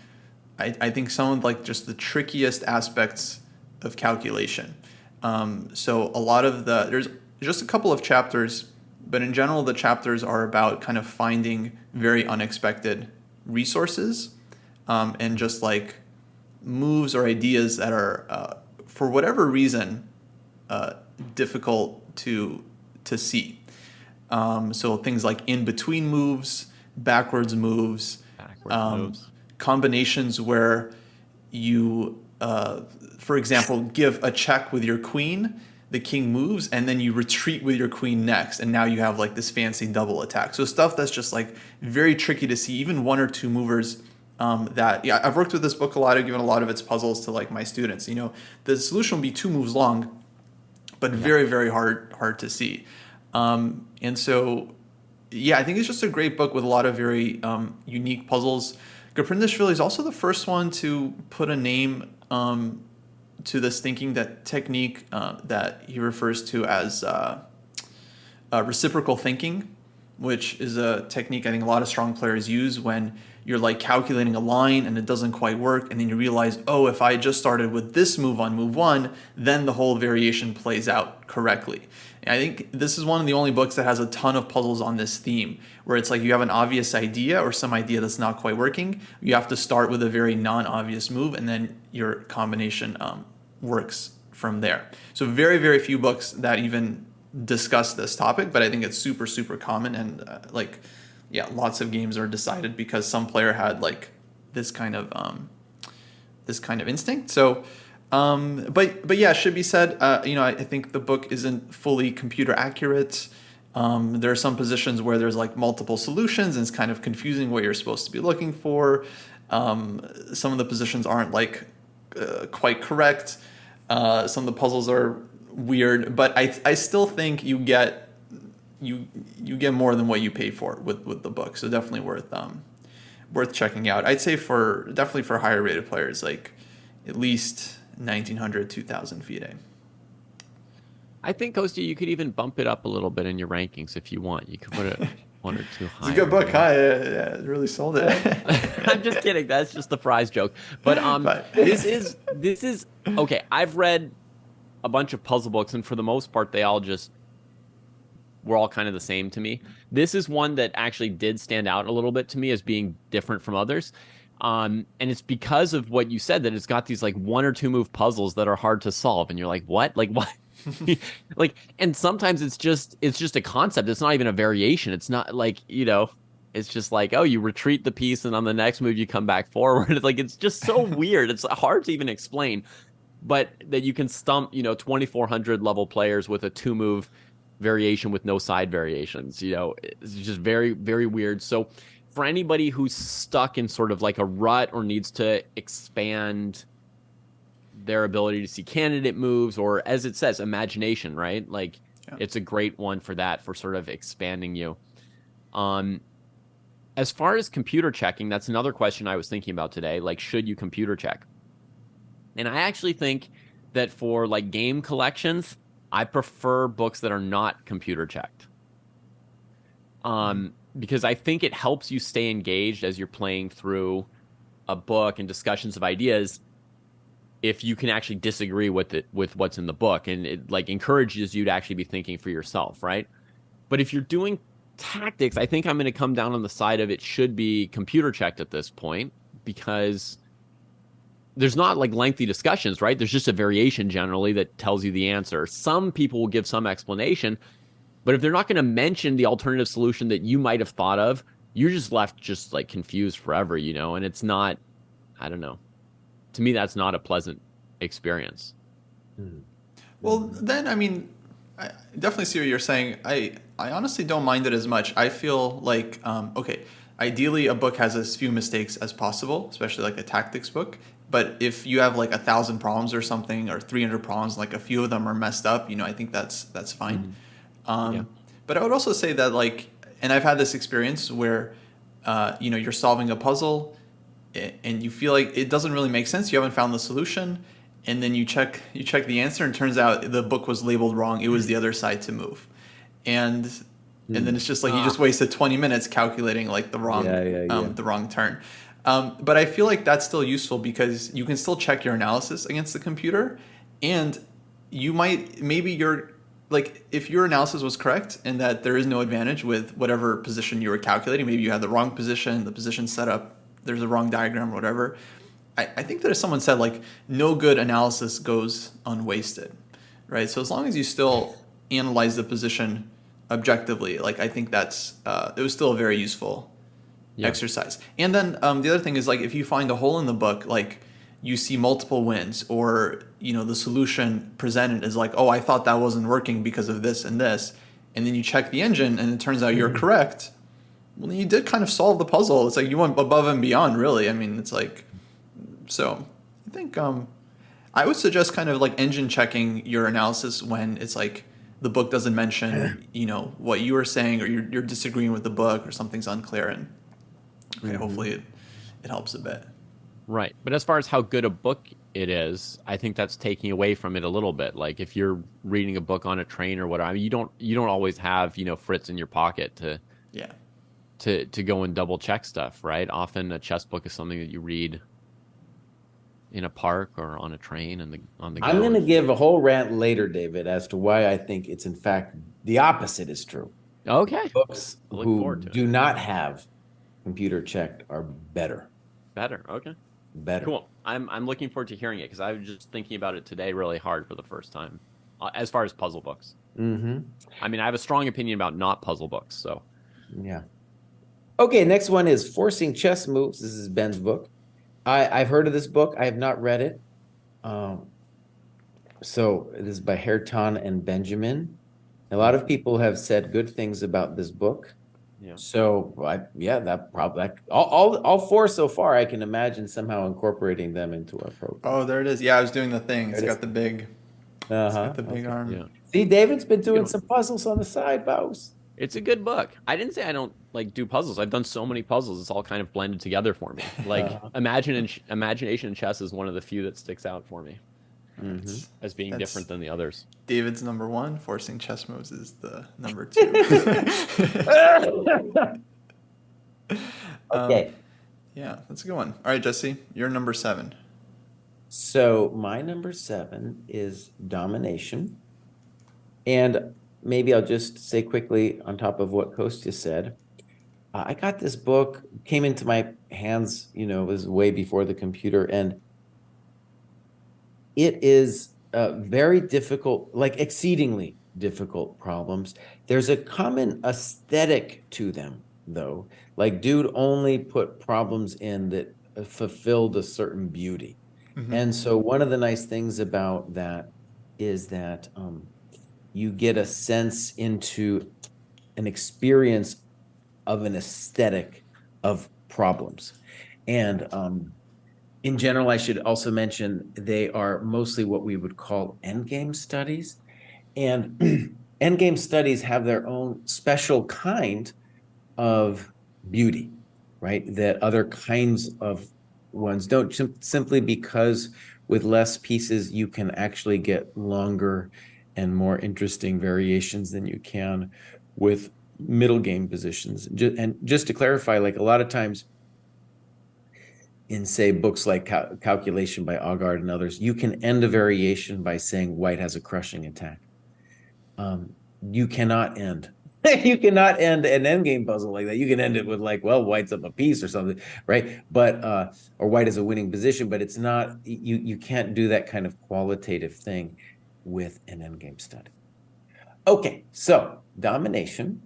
Speaker 3: I, I think, some of like just the trickiest aspects of calculation. Um, so a lot of the there's just a couple of chapters, but in general the chapters are about kind of finding very unexpected resources um, and just like moves or ideas that are, uh, for whatever reason, uh, difficult to to see. Um, so things like in between moves, backwards moves, backwards um, moves. combinations where you, uh, for example, give a check with your queen, the king moves, and then you retreat with your queen next, and now you have like this fancy double attack. So stuff that's just like very tricky to see. Even one or two movers um, that yeah I've worked with this book a lot. I've given a lot of its puzzles to like my students. You know, the solution will be two moves long, but yeah. very very hard hard to see. Um, and so yeah, I think it's just a great book with a lot of very um, unique puzzles. Gaprindashvili is also the first one to put a name um, to this thinking that technique uh, that he refers to as uh, uh, reciprocal thinking, which is a technique I think a lot of strong players use when you're like calculating a line and it doesn't quite work and then you realize oh if i just started with this move on move one then the whole variation plays out correctly. And i think this is one of the only books that has a ton of puzzles on this theme where it's like you have an obvious idea or some idea that's not quite working you have to start with a very non-obvious move and then your combination um, works from there so very very few books that even discuss this topic but i think it's super super common and uh, like yeah, lots of games are decided because some player had like this kind of um, this kind of instinct. So, um, but but yeah, should be said. Uh, you know, I, I, think the book isn't fully computer accurate. Um, there are some positions where there's like multiple solutions, and it's kind of confusing what you're supposed to be looking for. Um, some of the positions aren't like uh, quite correct. Uh, some of the puzzles are weird, but I I still think you get you you get more than what you pay for with with the book. So definitely worth um worth checking out. I'd say for definitely for higher rated players, like at least 1900 2000 FIDE.
Speaker 2: I think Kostya, you could even bump it up a little bit in your rankings if you want. You could put it One or two higher.
Speaker 3: It's a good book, huh? Yeah, it really sold it.
Speaker 2: I'm just kidding. That's just the prize joke. But um,
Speaker 3: But-
Speaker 2: this is this is okay. I've read a bunch of puzzle books, and for the most part, they all just were all kind of the same to me. This is one that actually did stand out a little bit to me as being different from others. Um, and it's because of what you said that it's got these like one or two move puzzles that are hard to solve, and you're like, what? Like what? like, and sometimes it's just it's just a concept. It's not even a variation. It's not like you know, it's just like oh, you retreat the piece, and on the next move you come back forward. It's like it's just so weird. It's hard to even explain. But that you can stump you know 2400 level players with a two move variation with no side variations. You know, it's just very, very weird. So, for anybody who's stuck in sort of like a rut or needs to expand their ability to see candidate moves, or as it says, imagination, right? Like,
Speaker 3: Yeah.
Speaker 2: it's a great one for that, for sort of expanding you. Um, as far as computer checking, that's another question I was thinking about today. Like, should you computer check? And I actually think that for like game collections, I prefer books that are not computer checked. Um, because I think it helps you stay engaged as you're playing through a book and discussions of ideas. If you can actually disagree with it with what's in the book, and it like encourages you to actually be thinking for yourself, right? But if you're doing tactics, I think I'm going to come down on the side of it should be computer checked at this point because there's not like lengthy discussions, right? There's just a variation generally that tells you the answer. Some people will give some explanation, but if they're not going to mention the alternative solution that you might have thought of, you're just left just like confused forever, you know, and it's not I don't know. To me that's not a pleasant experience.
Speaker 3: Well, then I mean, I definitely see what you're saying. I I honestly don't mind it as much. I feel like um, okay, ideally a book has as few mistakes as possible, especially like a tactics book. But if you have like a thousand problems or something, or three hundred problems, like a few of them are messed up, you know, I think that's that's fine. Um,
Speaker 2: Yeah.
Speaker 3: But I would also say that like, and I've had this experience where, uh, you know, you're solving a puzzle, and you feel like it doesn't really make sense. You haven't found the solution, and then you check you check the answer, and it turns out the book was labeled wrong. It was the other side to move, and and then it's just like you just wasted 20 minutes calculating like the wrong
Speaker 1: Yeah, yeah,
Speaker 3: um,
Speaker 1: yeah.
Speaker 3: the wrong turn. Um, but I feel like that's still useful because you can still check your analysis against the computer, and you might maybe your like if your analysis was correct and that there is no advantage with whatever position you were calculating. Maybe you had the wrong position, the position set up. There's a wrong diagram or whatever. I, I think that if someone said like no good analysis goes unwasted, right? So as long as you still analyze the position objectively, like I think that's uh, it was still a very useful
Speaker 2: Yeah.
Speaker 3: exercise. And then um, the other thing is like if you find a hole in the book, like you see multiple wins, or you know the solution presented is like, oh, I thought that wasn't working because of this and this, and then you check the engine and it turns out you're correct. Well, you did kind of solve the puzzle. It's like you went above and beyond, really. I mean, it's like so. I think um, I would suggest kind of like engine checking your analysis when it's like the book doesn't mention, you know, what you were saying or you're, you're disagreeing with the book or something's unclear and okay, hopefully it, it helps a bit.
Speaker 2: Right. But as far as how good a book it is, I think that's taking away from it a little bit. Like if you're reading a book on a train or whatever, I mean, you don't you don't always have, you know, Fritz in your pocket to
Speaker 3: Yeah.
Speaker 2: To to go and double check stuff, right? Often a chess book is something that you read in a park or on a train and the on the
Speaker 1: I'm going to give a whole rant later, David, as to why I think it's in fact the opposite is true.
Speaker 2: Okay.
Speaker 1: Books
Speaker 2: look
Speaker 1: who
Speaker 2: forward to it.
Speaker 1: do not have computer checked are better.
Speaker 2: Better. Okay.
Speaker 1: Better.
Speaker 2: Cool. I'm I'm looking forward to hearing it because I was just thinking about it today really hard for the first time. Uh, as far as puzzle books.
Speaker 1: Mm-hmm.
Speaker 2: I mean, I have a strong opinion about not puzzle books, so
Speaker 1: Yeah. Okay, next one is Forcing Chess Moves. This is Ben's book. I, I've heard of this book. I have not read it. Um, so it is by Hertan and Benjamin. A lot of people have said good things about this book.
Speaker 2: Yeah.
Speaker 1: So I, yeah, that probably all, all all four so far. I can imagine somehow incorporating them into our program.
Speaker 3: Oh, there it is. Yeah, I was doing the thing. It's
Speaker 1: There it
Speaker 3: got the big,
Speaker 1: Uh-huh.
Speaker 3: got the big
Speaker 1: Okay.
Speaker 3: arm.
Speaker 2: yeah.
Speaker 1: See, David's been doing some puzzles on the side, Bows.
Speaker 2: It's a good book. I didn't say I don't like do puzzles. I've done so many puzzles. It's all kind of blended together for me. Like
Speaker 1: Uh-huh.
Speaker 2: imagine and imagination in chess is one of the few that sticks out for me.
Speaker 3: That's-
Speaker 2: as being
Speaker 3: That's-
Speaker 2: different than the others.
Speaker 3: David's number one. Forcing chess moves is the number two.
Speaker 1: okay.
Speaker 3: yeah, that's a good one. All right, Jesse, you're number seven.
Speaker 1: So my number seven is domination. And maybe I'll just say quickly on top of what Kostya said. Uh, I got this book, came into my hands, you know, it was way before the computer, and it is uh, very difficult, like exceedingly difficult problems. There's a common aesthetic to them, though. Like, dude only put problems in that fulfilled a certain beauty.
Speaker 3: Mhm.
Speaker 1: And so, one of the nice things about that is that um, you get a sense into an experience of an aesthetic of problems. And um, in general, I should also mention they are mostly what we would call endgame studies. And endgame studies have their own special kind of beauty, right? That other kinds of ones don't, sim- simply because with less pieces, you can actually get longer and more interesting variations than you can with middle game positions. And just to clarify, like a lot of times in say books like Cal- Calculation by Aagaard and others, you can end a variation by saying white has a crushing attack. Um, you cannot end. you cannot end an endgame puzzle like that. You can end it with like, well, white's up a piece or something, right? But uh, or white is a winning position, but it's not. You you can't do that kind of qualitative thing with an endgame study. Okay, so domination,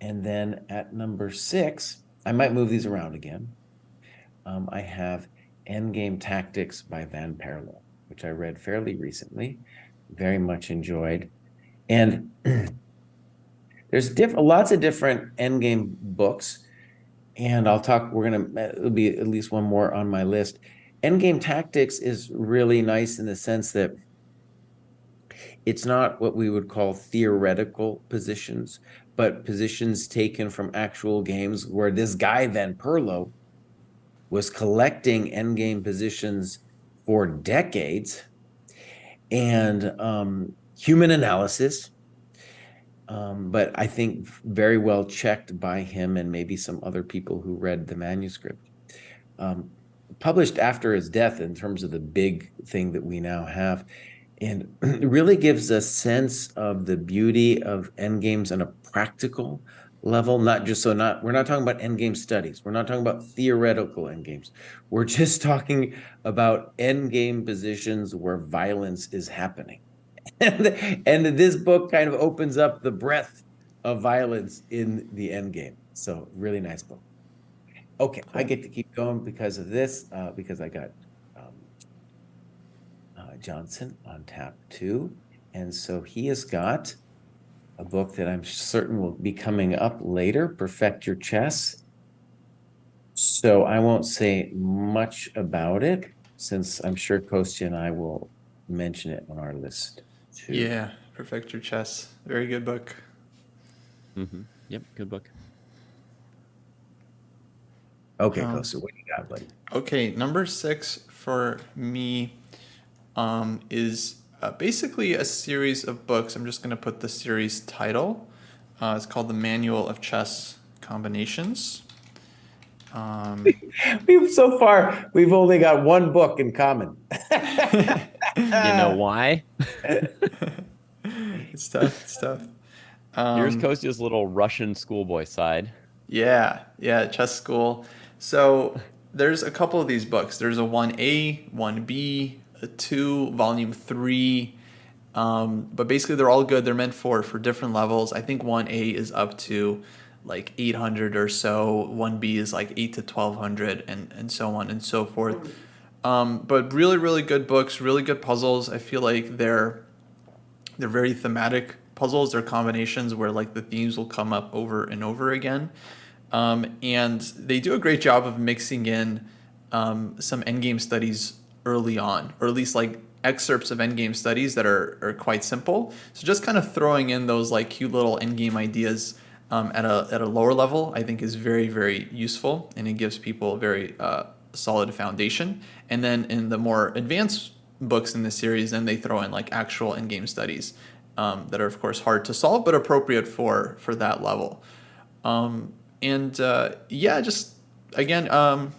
Speaker 1: and then at number six, I might move these around again. Um, I have Endgame Tactics by Van Perlo, which I read fairly recently, very much enjoyed, and there's diff- lots of different Endgame books, and I'll talk. We're gonna it'll be at least one more on my list. Endgame Tactics is really nice in the sense that it's not what we would call theoretical positions, but positions taken from actual games where this guy Van Perlo was collecting endgame positions for decades and um, human analysis. Um, but I think very well checked by him and maybe some other people who read the manuscript. Um, published after his death in terms of the big thing that we now have and it really gives a sense of the beauty of endgames on a practical level not just so not we're not talking about endgame studies. We're not talking about theoretical endgames. We're just talking about endgame positions where violence is happening. And, and this book kind of opens up the breadth of violence in the endgame. So really nice book. Okay i get to keep going because of this uh, because i got Johnson on tap two. And so he has got a book that I'm certain will be coming up later Perfect Your Chess. So I won't say much about it since I'm sure Kostya and I will mention it on our list too.
Speaker 3: Yeah, Perfect Your Chess. Very good book.
Speaker 2: Mm-hmm. Yep, good book.
Speaker 1: Okay,
Speaker 3: Um,
Speaker 1: Kostya, what do you got, buddy?
Speaker 3: Okay, number six for me um, is uh, basically a series of books. I'm just going to put the series title. Uh, it's called The Manual of Chess Combinations. Um,
Speaker 1: We've so far we've only got one book in common.
Speaker 2: You know why?
Speaker 3: it's tough. It's tough. Um,
Speaker 2: Here's Kostya's little Russian schoolboy side.
Speaker 3: Yeah, yeah, chess school. So there's a couple of these books. There's a 1A, 1B, a 2, volume 3. Um, but basically they're all good. They're meant for for different levels. I think 1A is up to like 800 or so. 1B is like 8 to 1200 and and so on and so forth. Um, but really really good books, really good puzzles. I feel like they're they're very thematic puzzles. They're combinations where like the themes will come up over and over again. Um, and they do a great job of mixing in um, some endgame studies early on, or at least like excerpts of endgame studies that are, are quite simple. So just kind of throwing in those like cute little endgame ideas um, at a at a lower level, I think is very very useful, and it gives people a very uh, solid foundation. And then in the more advanced books in the series, then they throw in like actual endgame studies um, that are of course hard to solve, but appropriate for for that level. Um, and uh, yeah, just again, um,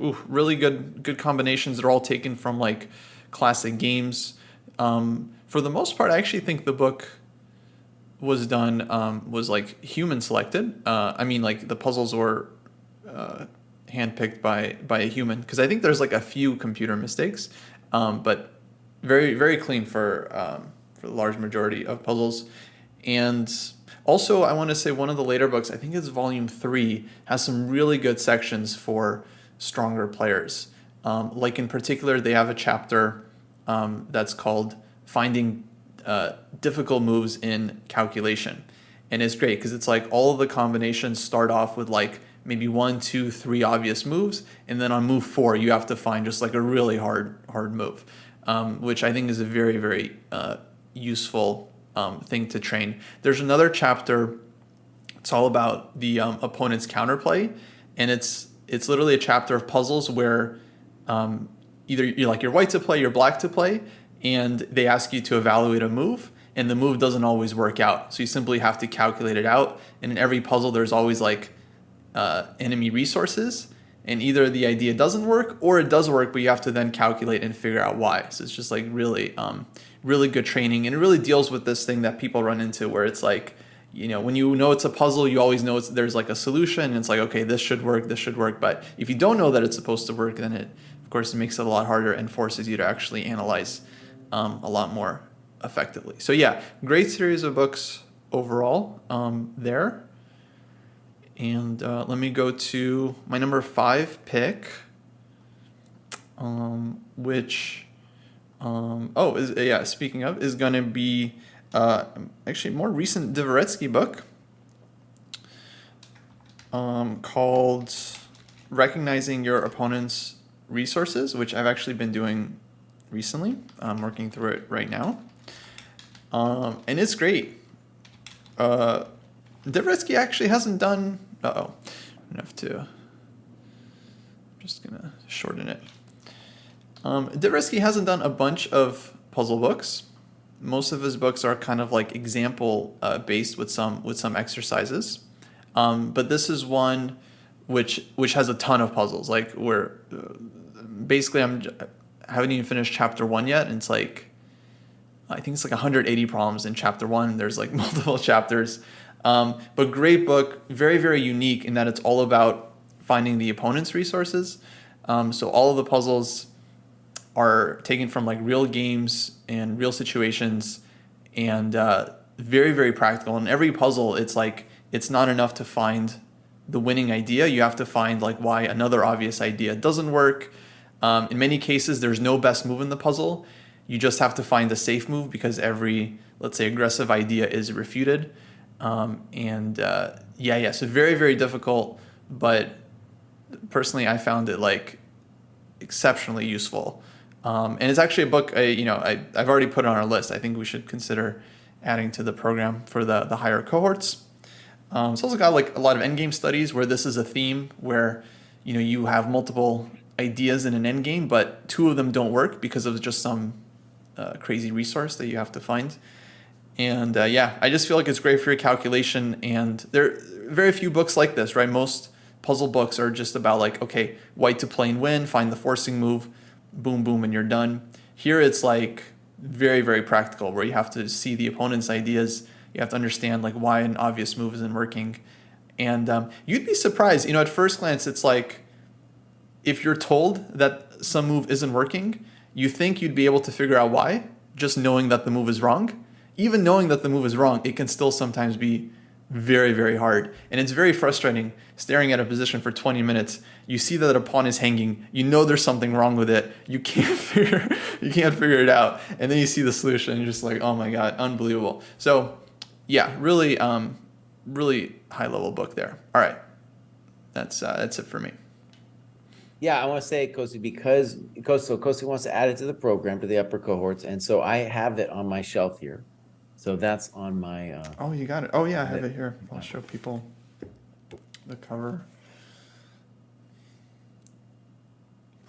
Speaker 3: ooh, really good good combinations. They're all taken from like classic games. Um, for the most part, I actually think the book was done um, was like human selected. Uh, I mean, like the puzzles were uh, handpicked by by a human because I think there's like a few computer mistakes, um, but very very clean for um, for the large majority of puzzles. And also, I want to say one of the later books, I think it's volume three, has some really good sections for stronger players. Um, like in particular, they have a chapter um, that's called "Finding uh, Difficult Moves in Calculation," and it's great because it's like all of the combinations start off with like maybe one, two, three obvious moves, and then on move four, you have to find just like a really hard hard move, um, which I think is a very very uh, useful um, thing to train. There's another chapter. It's all about the um, opponent's counterplay, and it's it's literally a chapter of puzzles where um, either you're like you're white to play, you're black to play, and they ask you to evaluate a move, and the move doesn't always work out. So you simply have to calculate it out. And in every puzzle, there's always like uh, enemy resources, and either the idea doesn't work or it does work, but you have to then calculate and figure out why. So it's just like really, um, really good training, and it really deals with this thing that people run into where it's like, you know, when you know it's a puzzle, you always know there's like a solution. And it's like, okay, this should work, this should work. But if you don't know that it's supposed to work, then it, of course, it makes it a lot harder and forces you to actually analyze um, a lot more effectively. So yeah, great series of books overall um, there. And uh, let me go to my number five pick, um, which, um, oh, is, yeah, speaking of, is going to be uh, actually more recent Dvoretsky book um, called Recognizing Your Opponent's Resources, which I've actually been doing recently. I'm working through it right now. Um, and it's great. Uh, Dvoretsky actually hasn't done. Uh oh. I have to. I'm just to shorten it. Um, Dvoretsky hasn't done a bunch of puzzle books. Most of his books are kind of like example uh, based with some with some exercises, um, but this is one which which has a ton of puzzles. Like where uh, basically I'm I haven't even finished chapter one yet, and it's like I think it's like 180 problems in chapter one. There's like multiple chapters, um, but great book, very very unique in that it's all about finding the opponent's resources. Um, so all of the puzzles are taken from like real games and real situations, and uh, very very practical. In every puzzle, it's like it's not enough to find the winning idea. You have to find like why another obvious idea doesn't work. Um, in many cases, there's no best move in the puzzle. You just have to find a safe move because every, let's say, aggressive idea is refuted. Um, and uh, yeah, yeah, so very, very difficult. But personally, I found it like exceptionally useful. Um, and it's actually a book, I, you know, I, I've already put on our list. I think we should consider adding to the program for the, the higher cohorts. Um, it's also got like a lot of endgame studies where this is a theme where, you know, you have multiple ideas in an end game, but two of them don't work because of just some uh, crazy resource that you have to find. And uh, yeah, I just feel like it's great for your calculation. And there are very few books like this, right? Most puzzle books are just about like, okay, white to play and win, find the forcing move, boom, boom, and you're done. Here it's like very, very practical where you have to see the opponent's ideas. You have to understand like why an obvious move isn't working. And um, you'd be surprised, you know, at first glance, it's like, if you're told that some move isn't working, you think you'd be able to figure out why, just knowing that the move is wrong. Even knowing that the move is wrong, it can still sometimes be very, very hard. And it's very frustrating staring at a position for 20 minutes. You see that a pawn is hanging, you know there's something wrong with it, you can't figure you can't figure it out. And then you see the solution, you're just like, oh my god, unbelievable. So yeah, really um, really high level book there. All right. That's uh, that's it for me.
Speaker 1: Yeah, I want to say, Kosi, because so Kosi wants to add it to the program to the upper cohorts, and so I have it on my shelf here. So that's on my. Uh,
Speaker 3: Oh, you got it. Oh yeah, I have it here. I'll show people the cover.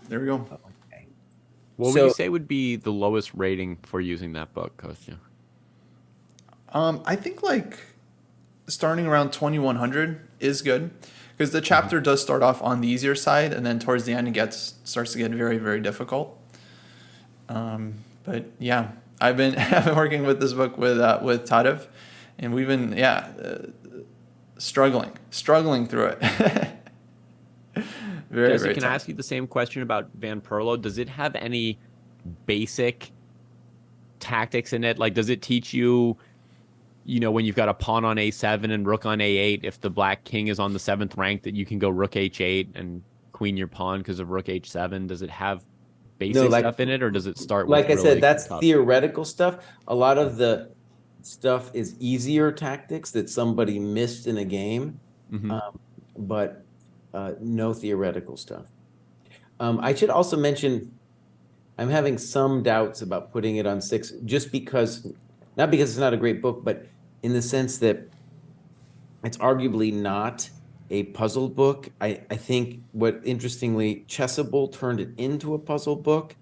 Speaker 3: There we go.
Speaker 1: okay.
Speaker 2: What
Speaker 1: So-
Speaker 2: would you say would be the lowest rating for using that book, Kostya?
Speaker 3: Um, I think like starting around 2100 is good because the chapter does start off on the easier side and then towards the end it gets starts to get very very difficult. Um, but yeah, I've been I've been working with this book with uh, with Tadev, and we've been yeah uh, struggling struggling through it. very
Speaker 2: Jesse,
Speaker 3: very
Speaker 2: can I ask you the same question about Van Perlo? Does it have any basic tactics in it? Like, does it teach you, you know, when you've got a pawn on a7 and rook on a8, if the black king is on the seventh rank, that you can go rook h8 and queen your pawn because of rook h7? Does it have basic
Speaker 1: like-
Speaker 2: stuff in it, or does it start?
Speaker 1: like I
Speaker 2: really
Speaker 1: said, that's
Speaker 2: tough-
Speaker 1: theoretical stuff. A lot of the stuff is easier tactics that somebody missed in a game,
Speaker 2: Mhm.
Speaker 1: um, but uh, no theoretical stuff. Um, I should also mention, I'm having some doubts about putting it on six, just because, not because it's not a great book, but in the sense that it's arguably not a puzzle book. I, I think what interestingly, Chessable turned it into a puzzle book,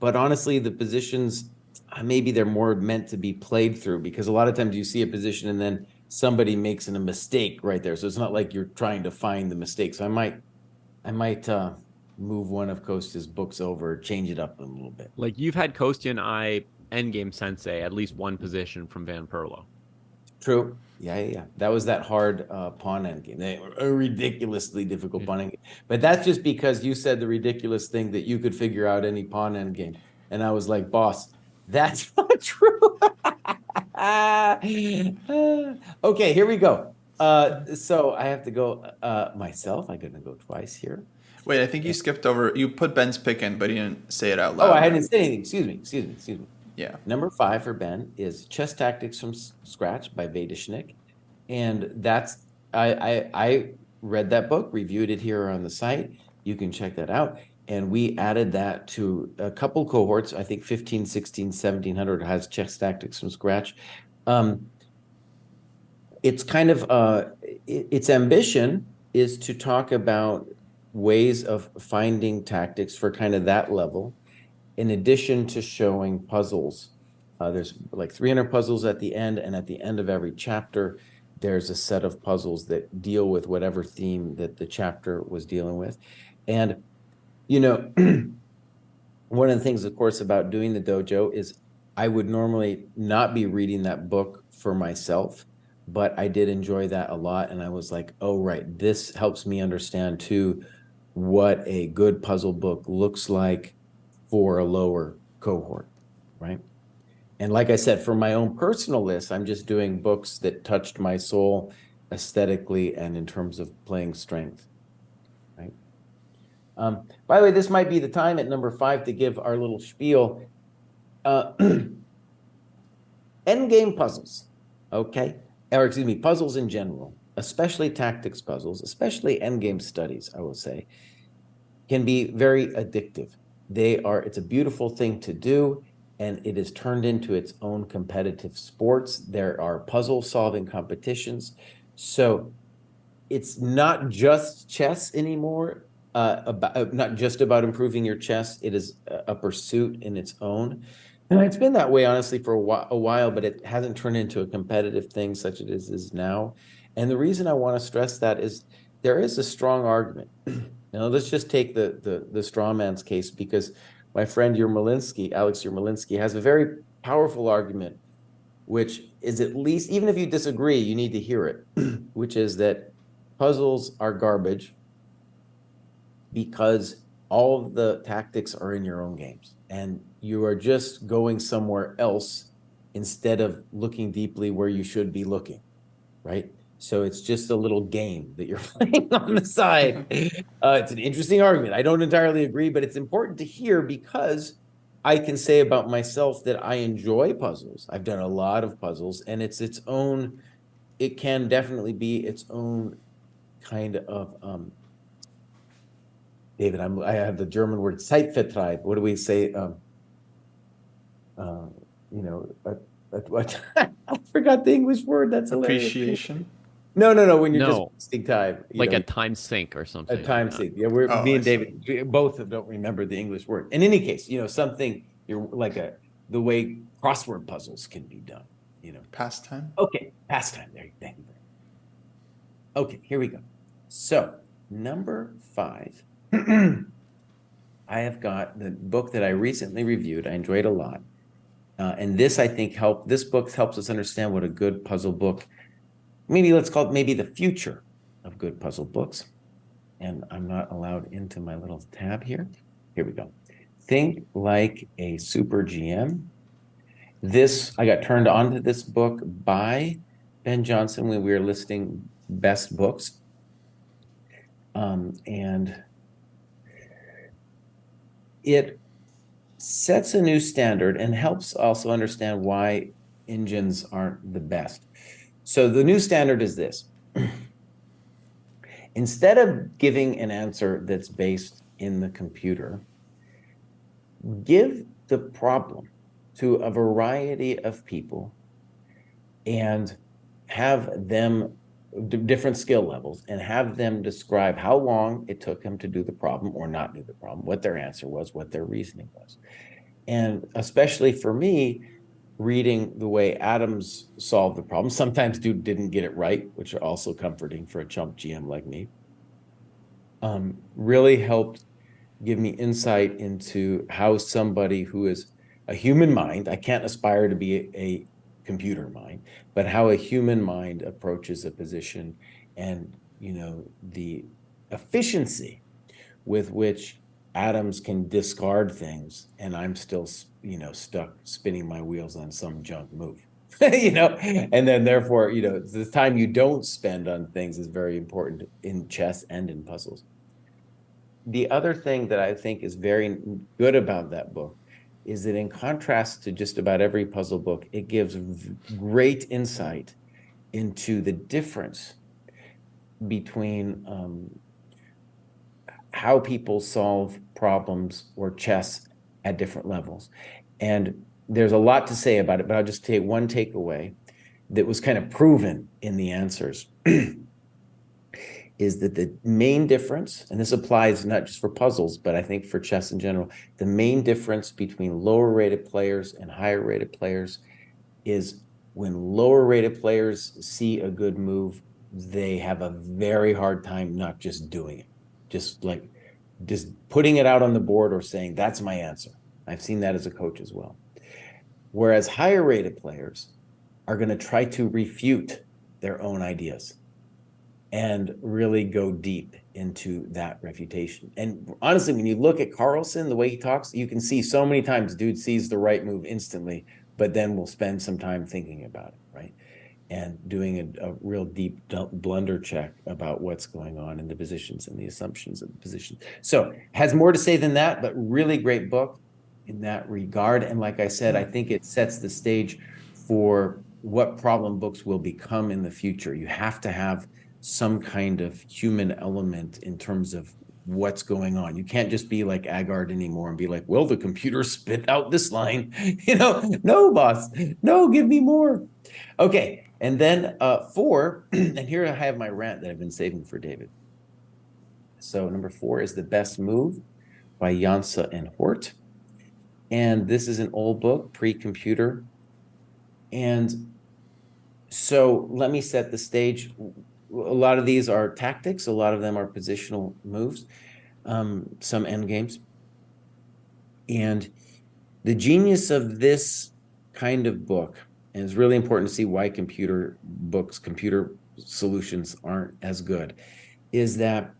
Speaker 1: but honestly, the positions uh, maybe they're more meant to be played through because a lot of times you see a position and then somebody makes a mistake right there. So it's not like you're trying to find the mistake. So I might, I might uh, move one of Kostya's books over, change it up a little bit.
Speaker 2: Like you've had Kostya and I endgame sensei at least one position from Van Perlo.
Speaker 1: True. Yeah, yeah, yeah. That was that hard uh, pawn end game. They were a ridiculously difficult
Speaker 2: Yeah.
Speaker 1: pawn end game. But that's just because you said the ridiculous thing that you could figure out any pawn end game. And I was like, boss, that's not true. okay, here we go. Uh, so I have to go uh, myself. I'm going to go twice here.
Speaker 3: Wait, I think you skipped over. You put Ben's pick in, but you didn't say it out loud.
Speaker 1: Oh, I hadn't said anything. Excuse me. Excuse me. Excuse me.
Speaker 3: Yeah.
Speaker 1: Number five for Ben is Chess Tactics from Scratch by Weteschnik. And that's, I, I, I read that book, reviewed it here on the site. You can check that out. And we added that to a couple cohorts, I think 15, 16, 1700 has Chess Tactics from Scratch. Um, it's kind of, uh, i- its ambition is to talk about ways of finding tactics for kind of that level in addition to showing puzzles, uh, there's like 300 puzzles at the end, and at the end of every chapter, there's a set of puzzles that deal with whatever theme that the chapter was dealing with. And, you know, one of the things, of course, about doing the dojo is I would normally not be reading that book for myself, but I did enjoy that a lot. And I was like, oh, right, this helps me understand too what a good puzzle book looks like for a lower cohort, right? And like I said, for my own personal list, I'm just doing books that touched my soul aesthetically and in terms of playing strength, right? Um, by the way, this might be the time at number five to give our little spiel. Uh, endgame puzzles, okay? Or excuse me, puzzles in general, especially tactics puzzles, especially endgame studies, I will say, can be very addictive they are it's a beautiful thing to do and it is turned into its own competitive sports. There are puzzle solving competitions. So it's not just chess anymore uh, about, uh, not just about improving your chess. It is a, pursuit in its own. And it's been that way honestly for a while, a while but it hasn't turned into a competitive thing such as it is, is now. And the reason i want to stress that is there is a strong argument now let's just take the the the straw man's case because my friend Yermolinsky, Alex Yermolinsky, has a very powerful argument, which is at least even if you disagree, you need to hear it, which is that puzzles are garbage because all of the tactics are in your own games and you are just going somewhere else instead of looking deeply where you should be looking, right? So it's just a little game that you're playing on the side. Uh, it's an interesting argument. I don't entirely agree, but it's important to hear because I can say about myself that I enjoy puzzles. I've done a lot of puzzles, and it's its own. It can definitely be its own kind of. Um, David, I'm, I have the German word Zeitvertreib. What do we say? Um, uh, you know, a, a, what? I forgot the English word. That's hilarious.
Speaker 3: Appreciation.
Speaker 1: No, no, no. When you're
Speaker 2: No.
Speaker 1: just wasting time, you
Speaker 2: like
Speaker 1: know,
Speaker 2: a time sink or something.
Speaker 1: a time
Speaker 2: like that.
Speaker 1: sink. Yeah, we're
Speaker 3: Oh,
Speaker 1: me
Speaker 3: I
Speaker 1: and
Speaker 3: see.
Speaker 1: David we both don't remember the English word. In any case, you know something. You're like a the way crossword puzzles can be done. You know.
Speaker 3: Pastime.
Speaker 1: Okay, pastime. There, thank you. Okay, here we go. So number five, I have got the book that I recently reviewed. I enjoyed a lot, uh, and this I think helped. This book helps us understand what a good puzzle book. Maybe let's call it maybe the future of good puzzle books. And I'm not allowed into my little tab here. Here we go. Think like a super GM this I got turned on to this book by Ben Johnson when we were listing best books. Um, and it sets a new standard and helps also understand why engines aren't the best. So the new standard is this. Instead of giving an answer that's based in the computer, give the problem to a variety of people and have them different skill levels and have them describe how long it took them to do the problem or not do the problem what their answer was what their reasoning was and especially for me reading the way adams solved the problem. Sometimes dude didn't get it right which are also comforting for a chump gm like me. Um, really helped give me insight into how somebody who is a human mind i can't aspire to be a, a computer mind but how a human mind approaches a position and you know the efficiency with which Adams can discard things and i'm still you know stuck spinning my wheels on some junk move you know? And then therefore you know the time you don't spend on things is very important in chess and in puzzles. The other thing that i think is very good about that book is that in contrast to just about every puzzle book, it gives great insight into the difference between um, how people solve problems or chess at different levels. And there's a lot to say about it, but I'll just take one takeaway that was kind of proven in the answers. is that the main difference, and this applies not just for puzzles, but I think for chess in general, the main difference between lower rated players and higher rated players is when lower rated players see a good move, they have a very hard time not just doing it, just like just putting it out on the board or saying, that's my answer. I've seen that as a coach as well. Whereas higher rated players are going to try to refute their own ideas and really go deep into that refutation. And honestly, when you look at Carlsen, the way he talks, you can see so many times dude sees the right move instantly, but then will spend some time thinking about it, right? And doing a, a real deep blunder check about what's going on in the positions and the assumptions of the positions. So has more to say than that, but really great book in that regard. And like I said, I think it sets the stage for what problem books will become in the future. You have to have some kind of human element in terms of what's going on. You can't just be like Aagaard anymore and be like, well, the computer spit out this line. You know, no, boss, no, give me more. Okay. And then uh, four, and here I have my rant that I've been saving for David. So number four is The Best Move by Jansa and Hort. And this is an old book, pre-computer. And so let me set the stage a lot of these are tactics a lot of them are positional moves um, some end games and the genius of this kind of book and it's really important to see why computer books computer solutions aren't as good is that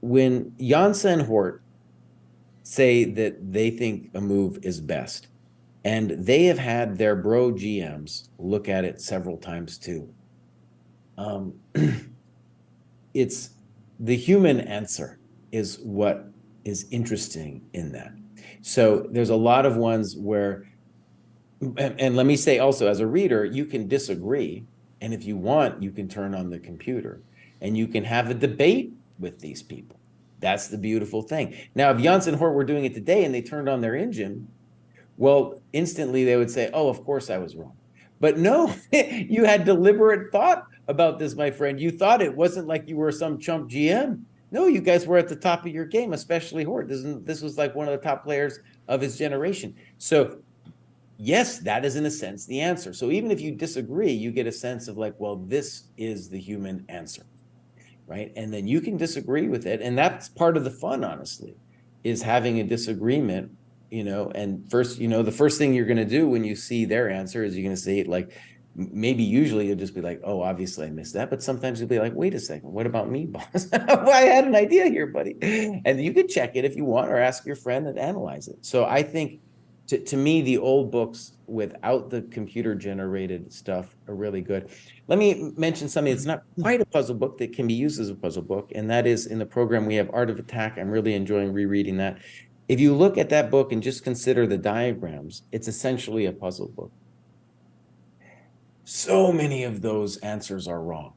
Speaker 1: when Jansa and Hort say that they think a move is best and they have had their bro GMs look at it several times too um, it's the human answer is what is interesting in that. So there's a lot of ones where, and, and let me say also, as a reader, you can disagree, and if you want, you can turn on the computer and you can have a debate with these people. That's the beautiful thing. Now, if Jansa and Hort were doing it today and they turned on their engine, well, instantly they would say, "Oh, of course I was wrong." But no, you had deliberate thought about this, my friend. You thought it wasn't like you were some chump GM. No, you guys were at the top of your game, especially Hort. This, this was like one of the top players of his generation. So, yes, that is in a sense the answer. So, even if you disagree, you get a sense of like, well, this is the human answer, right? And then you can disagree with it. And that's part of the fun, honestly, is having a disagreement you know and first you know the first thing you're going to do when you see their answer is you're going to say like maybe usually you'll just be like oh obviously i missed that but sometimes you'll be like wait a second what about me boss i had an idea here buddy and you could check it if you want or ask your friend and analyze it so i think to, to me the old books without the computer generated stuff are really good let me mention something that's not quite a puzzle book that can be used as a puzzle book and that is in the program we have art of attack i'm really enjoying rereading that if you look at that book and just consider the diagrams, it's essentially a puzzle book. So many of those answers are wrong.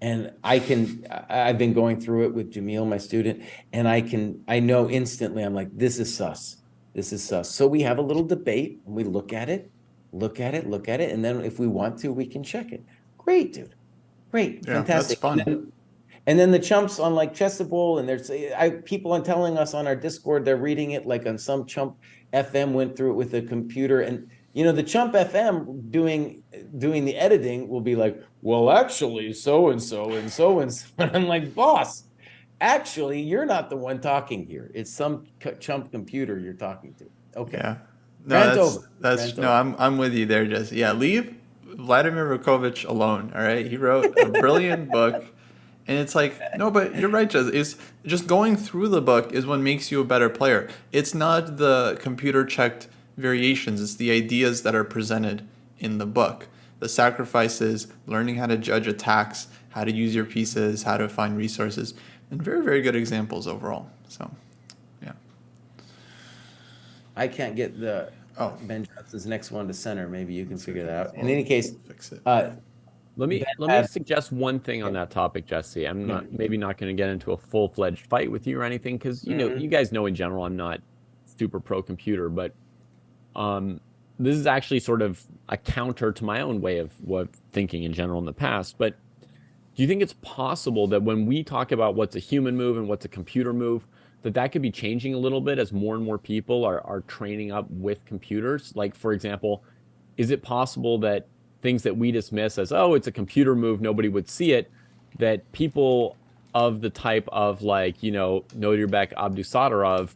Speaker 1: And I can, I've been going through it with Jamil, my student, and I can, I know instantly, I'm like, this is sus. This is sus. So we have a little debate and we look at it, look at it, look at it. And then if we want to, we can check it. Great, dude. Great. Yeah, fantastic. That's fun. And then the chumps on like Chessable, and there's I, people are telling us on our Discord they're reading it like on some chump FM went through it with a computer, and you know the chump FM doing doing the editing will be like, well, actually, so and so and so and so. And I'm like, boss, actually, you're not the one talking here. It's some chump computer you're talking to. Okay.
Speaker 3: Yeah. No, Rant that's, over. that's Rant no, over. I'm I'm with you there, Jesse. Yeah, leave Vladimir Vukovich alone. All right, he wrote a brilliant book and it's like, no, but you're right, Jez. Is just going through the book is what makes you a better player. It's not the computer checked variations, it's the ideas that are presented in the book. The sacrifices, learning how to judge attacks, how to use your pieces, how to find resources, and very, very good examples overall. So, yeah.
Speaker 1: I can't get the oh Ben Johnson's next one to center. Maybe you can figure that out. In any case, fix it. Uh,
Speaker 2: let me let me suggest one thing on that topic, Jesse. I'm not maybe not going to get into a full fledged fight with you or anything because you know mm-hmm. you guys know in general I'm not super pro computer, but um, this is actually sort of a counter to my own way of what thinking in general in the past. But do you think it's possible that when we talk about what's a human move and what's a computer move, that that could be changing a little bit as more and more people are are training up with computers? Like for example, is it possible that things that we dismiss as oh it's a computer move nobody would see it that people of the type of like you know Nodirbek Abdusattorov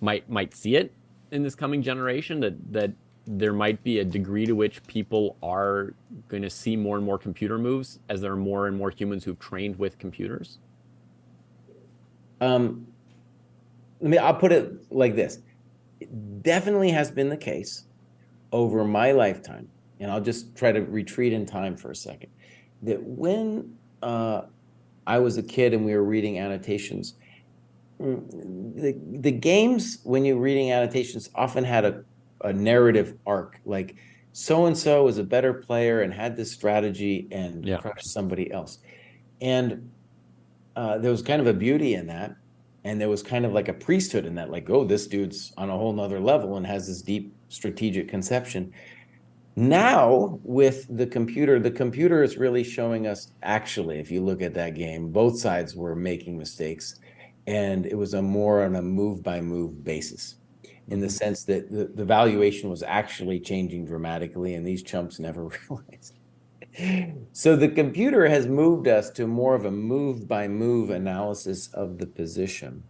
Speaker 2: might might see it in this coming generation that that there might be a degree to which people are going to see more and more computer moves as there are more and more humans who've trained with computers
Speaker 1: um let me i'll put it like this it definitely has been the case over my lifetime and I'll just try to retreat in time for a second. That when uh, I was a kid and we were reading annotations, mm, the, the games, when you're reading annotations, often had a, a narrative arc. Like so and so was a better player and had this strategy and yeah. crushed somebody else. And uh, there was kind of a beauty in that. And there was kind of like a priesthood in that, like, oh, this dude's on a whole nother level and has this deep strategic conception now, with the computer, the computer is really showing us actually, if you look at that game, both sides were making mistakes. And it was a more on a move by move basis in the mm-hmm. sense that the, the valuation was actually changing dramatically, and these chumps never realized. so the computer has moved us to more of a move by move analysis of the position.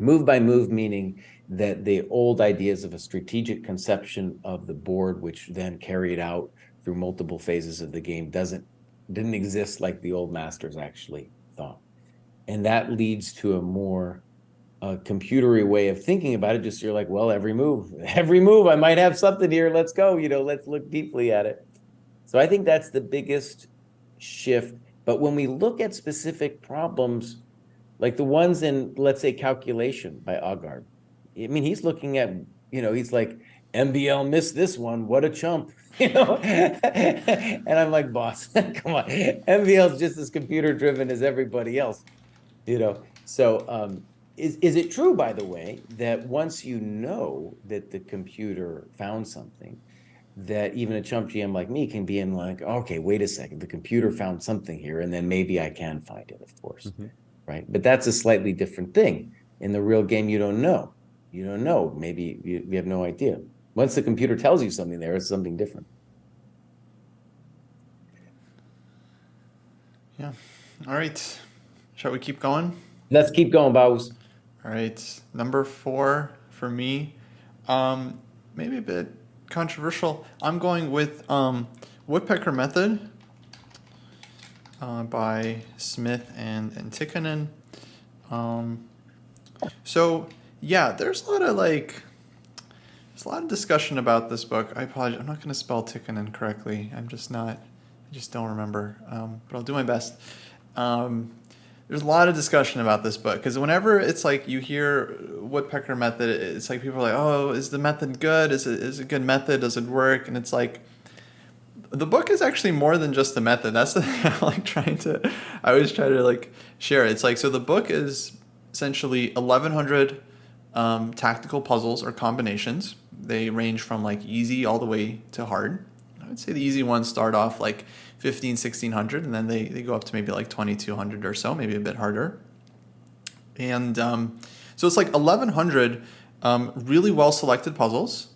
Speaker 1: Move by move meaning that the old ideas of a strategic conception of the board, which then carried out through multiple phases of the game, doesn't didn't exist like the old masters actually thought, and that leads to a more uh, computery way of thinking about it. Just you're like, well, every move, every move, I might have something here. Let's go. You know, let's look deeply at it. So I think that's the biggest shift. But when we look at specific problems, like the ones in, let's say, calculation by Aagaard, I mean, he's looking at, you know, he's like, MVL missed this one. What a chump, you know? and I'm like, boss, come on. MVL's just as computer driven as everybody else, you know? So, um, is, is it true, by the way, that once you know that the computer found something, that even a chump GM like me can be in like, okay, wait a second, the computer found something here, and then maybe I can find it, of course, mm-hmm. right? But that's a slightly different thing. In the real game, you don't know. You don't know. Maybe you, you have no idea. Once the computer tells you something there, it's something different.
Speaker 3: Yeah. All right. Shall we keep going?
Speaker 1: Let's keep going, Bows.
Speaker 3: All right. Number four for me, um, maybe a bit controversial. I'm going with um, Woodpecker Method uh, by Smith and, Tikkanen. Um, so, yeah, there's a lot of like, there's a lot of discussion about this book. I apologize. I'm not going to spell Tikkanen correctly. I'm just not, I just don't remember. Um, but I'll do my best. Um, there's a lot of discussion about this book because whenever it's like you hear woodpecker method it's like people are like oh is the method good? Is it is it a good method? Does it work? And it's like the book is actually more than just the method. That's the thing i like trying to i always try to like share. It's like so the book is essentially 1100 um, tactical puzzles or combinations. They range from like easy all the way to hard. I would say the easy ones start off like 15, 1600, and then they, they go up to maybe like 2200 or so, maybe a bit harder. And um, so it's like 1100 um, really well selected puzzles.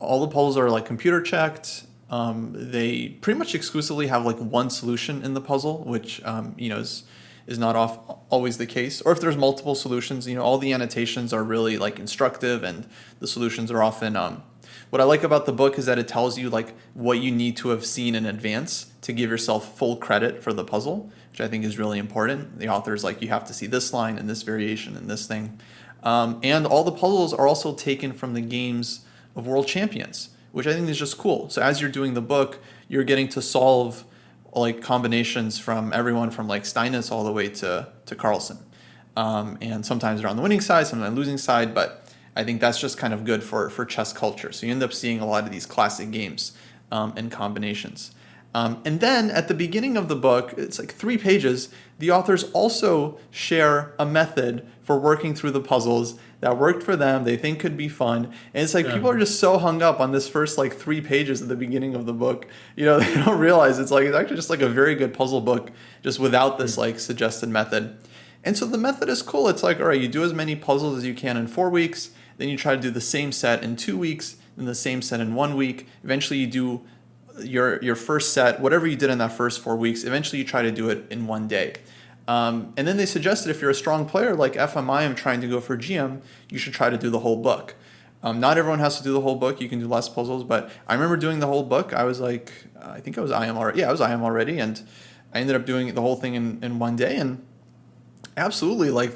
Speaker 3: All the puzzles are like computer checked. Um, they pretty much exclusively have like one solution in the puzzle, which um, you know is is not off, always the case. Or if there's multiple solutions, you know, all the annotations are really like instructive, and the solutions are often um, what I like about the book is that it tells you like what you need to have seen in advance to give yourself full credit for the puzzle, which I think is really important. The author's like you have to see this line and this variation and this thing. Um, and all the puzzles are also taken from the games of world champions, which I think is just cool. So as you're doing the book, you're getting to solve like combinations from everyone from like Steinitz all the way to to Carlsen. Um, and sometimes they're on the winning side, sometimes on the losing side, but I think that's just kind of good for, for chess culture. So you end up seeing a lot of these classic games um, and combinations. Um, and then at the beginning of the book, it's like three pages, the authors also share a method for working through the puzzles that worked for them, they think could be fun. And it's like yeah. people are just so hung up on this first like three pages at the beginning of the book. You know, they don't realize it's like it's actually just like a very good puzzle book just without this like suggested method. And so the method is cool. It's like, all right, you do as many puzzles as you can in four weeks then you try to do the same set in two weeks, then the same set in one week. Eventually, you do your your first set, whatever you did in that first four weeks. Eventually, you try to do it in one day. Um, and then they suggested if you're a strong player like FMI, I'm trying to go for GM, you should try to do the whole book. Um, not everyone has to do the whole book. You can do less puzzles, but I remember doing the whole book. I was like, I think I was IM already. Yeah, I was IM already, and I ended up doing the whole thing in, in one day. And absolutely, like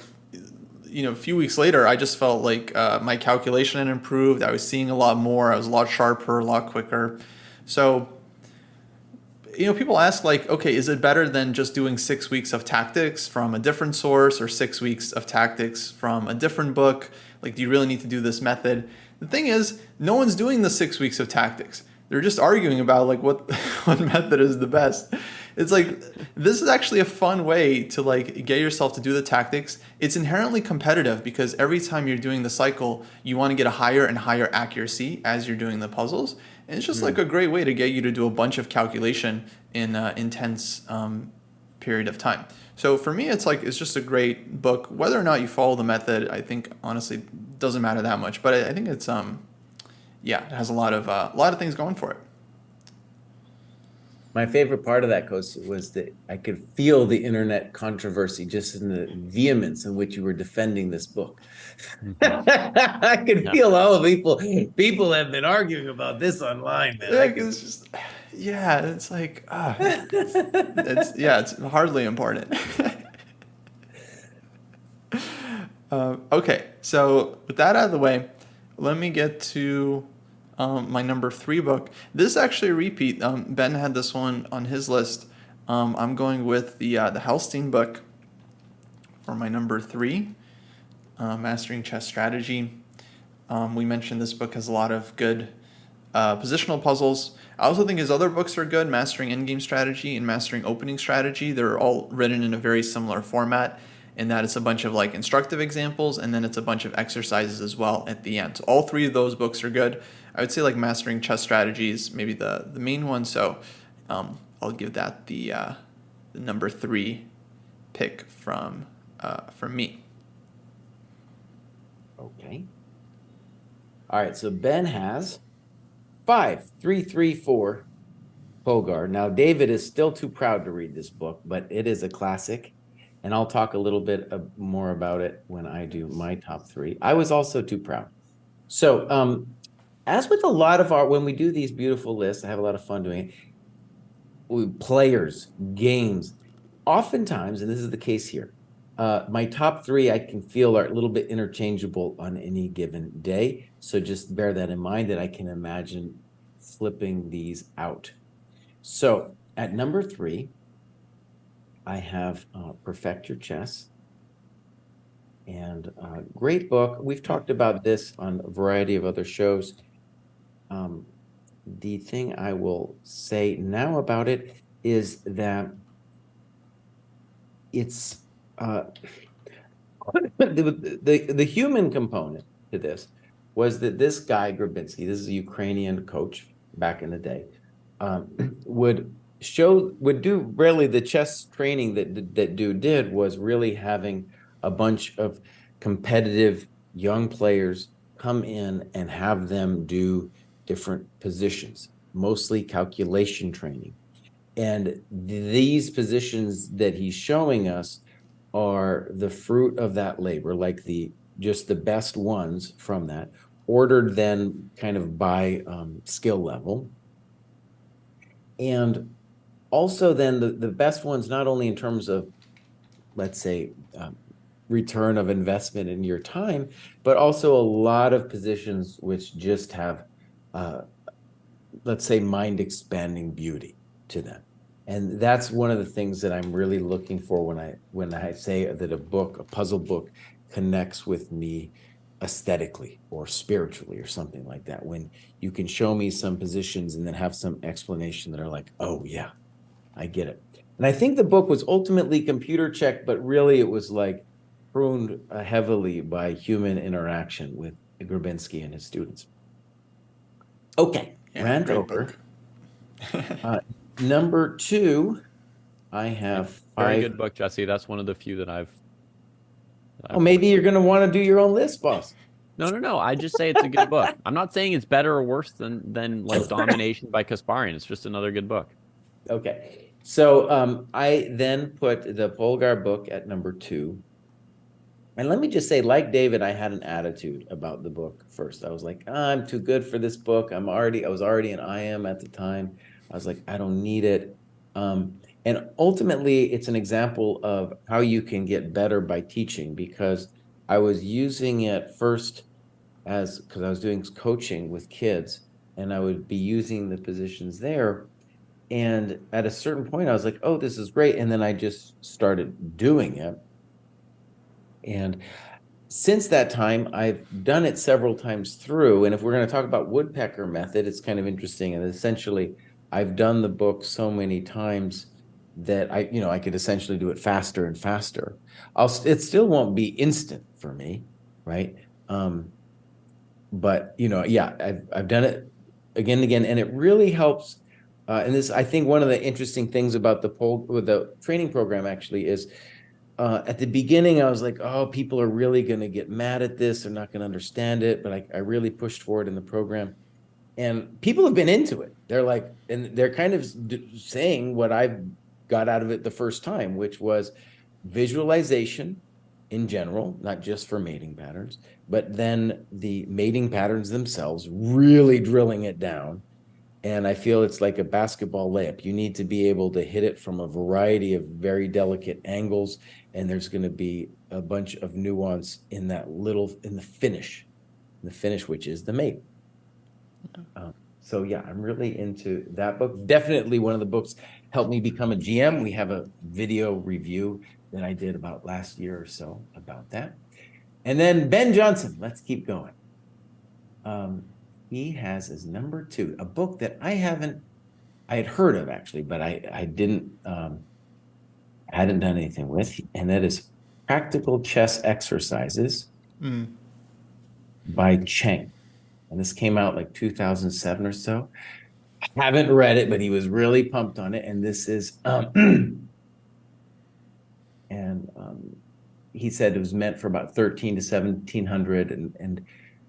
Speaker 3: you know, a few weeks later, I just felt like uh, my calculation had improved. I was seeing a lot more. I was a lot sharper, a lot quicker. So, you know, people ask like, okay, is it better than just doing six weeks of tactics from a different source or six weeks of tactics from a different book? Like, do you really need to do this method? The thing is, no one's doing the six weeks of tactics. They're just arguing about like what what method is the best it's like this is actually a fun way to like get yourself to do the tactics it's inherently competitive because every time you're doing the cycle you want to get a higher and higher accuracy as you're doing the puzzles and it's just mm. like a great way to get you to do a bunch of calculation in an intense um, period of time. So for me it's like it's just a great book. Whether or not you follow the method i think honestly doesn't matter that much. But i, I think it's um yeah it has a lot of uh, a lot of things going for it
Speaker 1: my favorite part of that coach was that I could feel the internet controversy just in the vehemence in which you were defending this book. I could yeah. feel all the people people have been arguing about this online, man.
Speaker 3: Yeah, it's just yeah, it's like uh, it's yeah, it's hardly important. uh, okay, so with that out of the way, let me get to um, my number three book. This is actually a repeat. Um, ben had this one on his list. Um, I'm going with the uh, the Hellsten book for my number three, uh, Mastering Chess Strategy. Um, we mentioned this book has a lot of good uh, positional puzzles. I also think his other books are good, Mastering Endgame Strategy and Mastering Opening Strategy. They're all written in a very similar format in that it's a bunch of like instructive examples and then it's a bunch of exercises as well at the end. So all three of those books are good. I would say like Mastering Chess Strategies, maybe the the main one. So um, I'll give that the, uh, the number three pick from uh, from me.
Speaker 1: Okay. All right. So Ben has five, three, three, four. Polgar. Now David is still too proud to read this book, but it is a classic, and I'll talk a little bit more about it when I do my top three. I was also too proud. So, um, as with a lot of our when we do these beautiful lists, I have a lot of fun doing it. We, players, games, oftentimes, and this is the case here, uh, my top three I can feel are a little bit interchangeable on any given day. So just bear that in mind that I can imagine flipping these out. So at number three, I have uh, Perfect Your Chess. And uh, great book. We've talked about this on a variety of other shows. Um, the thing I will say now about it is that it's uh, the, the the human component to this was that this guy Grabinsky, this is a Ukrainian coach back in the day, um, would show would do really the chess training that that dude did was really having a bunch of competitive young players come in and have them do different positions, mostly calculation training. And these positions that he's showing us are the fruit of that labor, like the just the best ones from that, ordered then kind of by um, skill level. And also then the, the best ones, not only in terms of, let's say, um, return of investment in your time, but also a lot of positions which just have, uh, let's say, mind expanding beauty to them and that's one of the things that I'm really looking for when I when I say that a book, a puzzle book, connects with me aesthetically or spiritually or something like that. When you can show me some positions and then have some explanation that are like, oh yeah, I get it. And I think the book was ultimately computer checked, but really it was like pruned heavily by human interaction with Grabinsky and his students. Okay, yeah, rant over. uh, Number two, I have
Speaker 2: five. Very good book, Jesse. That's one of the few that I've.
Speaker 1: I've oh, maybe you're going to want to do your own list, boss.
Speaker 2: No, no, no. I just say it's a good book. I'm not saying it's better or worse than than like Domination by Kasparyan. It's just another good book.
Speaker 1: Okay. So um, I then put the Polgar book at number two. And let me just say, like David, I had an attitude about the book first. I was like, I'm too good for this book. I'm already, I was already an IM at the time. I was like, I don't need it. Um, and ultimately, it's an example of how you can get better by teaching because I was using it first as because I was doing coaching with kids and I would be using the positions there. And at a certain point, I was like, oh, this is great. And then I just started doing it. And since that time, I've done it several times through. And if we're going to talk about woodpecker method, it's kind of interesting. And essentially, I've done the book so many times that I, you know, I could essentially do it faster and faster. I'll, it still won't be instant for me, right? Um, but you know, yeah, I've I've done it again and again, and it really helps. Uh, and this, I think, one of the interesting things about the poll the training program actually is. Uh, at the beginning, I was like, "Oh, people are really going to get mad at this. They're not going to understand it." But I, I really pushed for it in the program, and people have been into it they're like and they're kind of saying what i got out of it the first time which was visualization in general not just for mating patterns but then the mating patterns themselves really drilling it down and i feel it's like a basketball layup you need to be able to hit it from a variety of very delicate angles and there's going to be a bunch of nuance in that little in the finish the finish which is the mate um, so yeah, I'm really into that book. Definitely one of the books helped me become a GM. We have a video review that I did about last year or so about that. And then Ben Johnson, let's keep going. Um, he has as number two a book that I haven't, I had heard of actually, but I I didn't, um, I hadn't done anything with, and that is Practical Chess Exercises by Cheng. And this came out like 2007 or so. I haven't read it, but he was really pumped on it. And this is, um, and um, he said it was meant for about 13 to 1700. And, and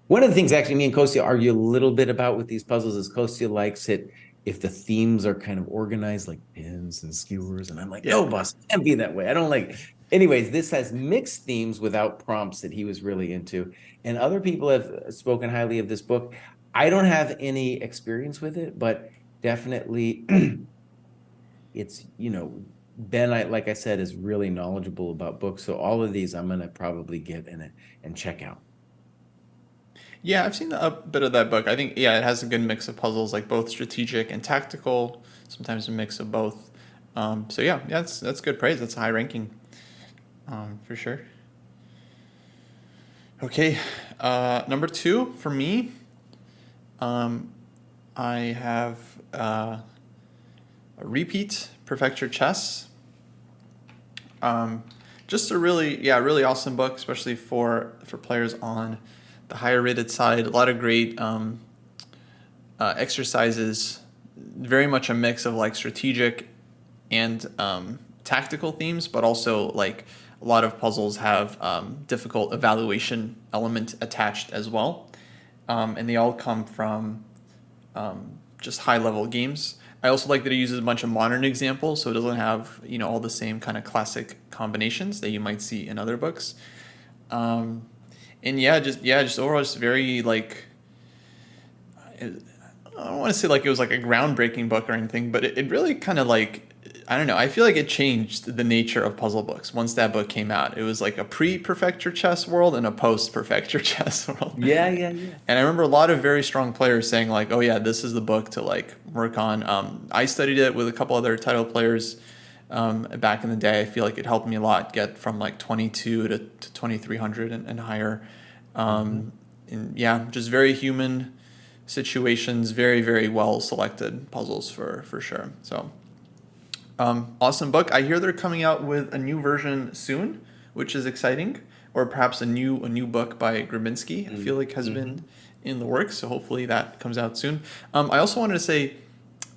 Speaker 1: one of the things actually me and Kostya argue a little bit about with these puzzles is Kostya likes it if the themes are kind of organized like pins and skewers. And I'm like, no, boss, it can't be that way. I don't like. Anyways, this has mixed themes without prompts that he was really into. And other people have spoken highly of this book. I don't have any experience with it, but definitely it's, you know, Ben, I, like I said, is really knowledgeable about books. So all of these I'm going to probably get in it and check out.
Speaker 3: Yeah, I've seen a bit of that book. I think yeah, it has a good mix of puzzles, like both strategic and tactical. Sometimes a mix of both. Um, so yeah, yeah, that's that's good praise. That's high ranking, um, for sure. Okay, uh, number two for me. Um, I have uh, a repeat Perfect Your Chess. Um, just a really yeah really awesome book, especially for for players on the higher rated side. A lot of great um, uh, exercises, very much a mix of like strategic and um, tactical themes, but also like a lot of puzzles have um, difficult evaluation element attached as well, um, and they all come from um, just high level games. I also like that it uses a bunch of modern examples, so it doesn't have you know all the same kind of classic combinations that you might see in other books. Um, and yeah, just yeah, just overall, just very like. I don't want to say like it was like a groundbreaking book or anything, but it, it really kind of like I don't know. I feel like it changed the nature of puzzle books once that book came out. It was like a pre Perfect Your Chess world and a post Perfect Your Chess world.
Speaker 1: Yeah, yeah, yeah.
Speaker 3: And I remember a lot of very strong players saying like, "Oh yeah, this is the book to like work on." Um, I studied it with a couple other title players um, back in the day. I feel like it helped me a lot get from like 22 to, to 2300 and, and higher. Um, and yeah, just very human situations, very, very well selected puzzles for, for sure. So, um, awesome book. I hear they're coming out with a new version soon, which is exciting, or perhaps a new a new book by Grabinsky. Mm-hmm. I feel like has mm-hmm. been in the works, so hopefully that comes out soon. Um, I also wanted to say,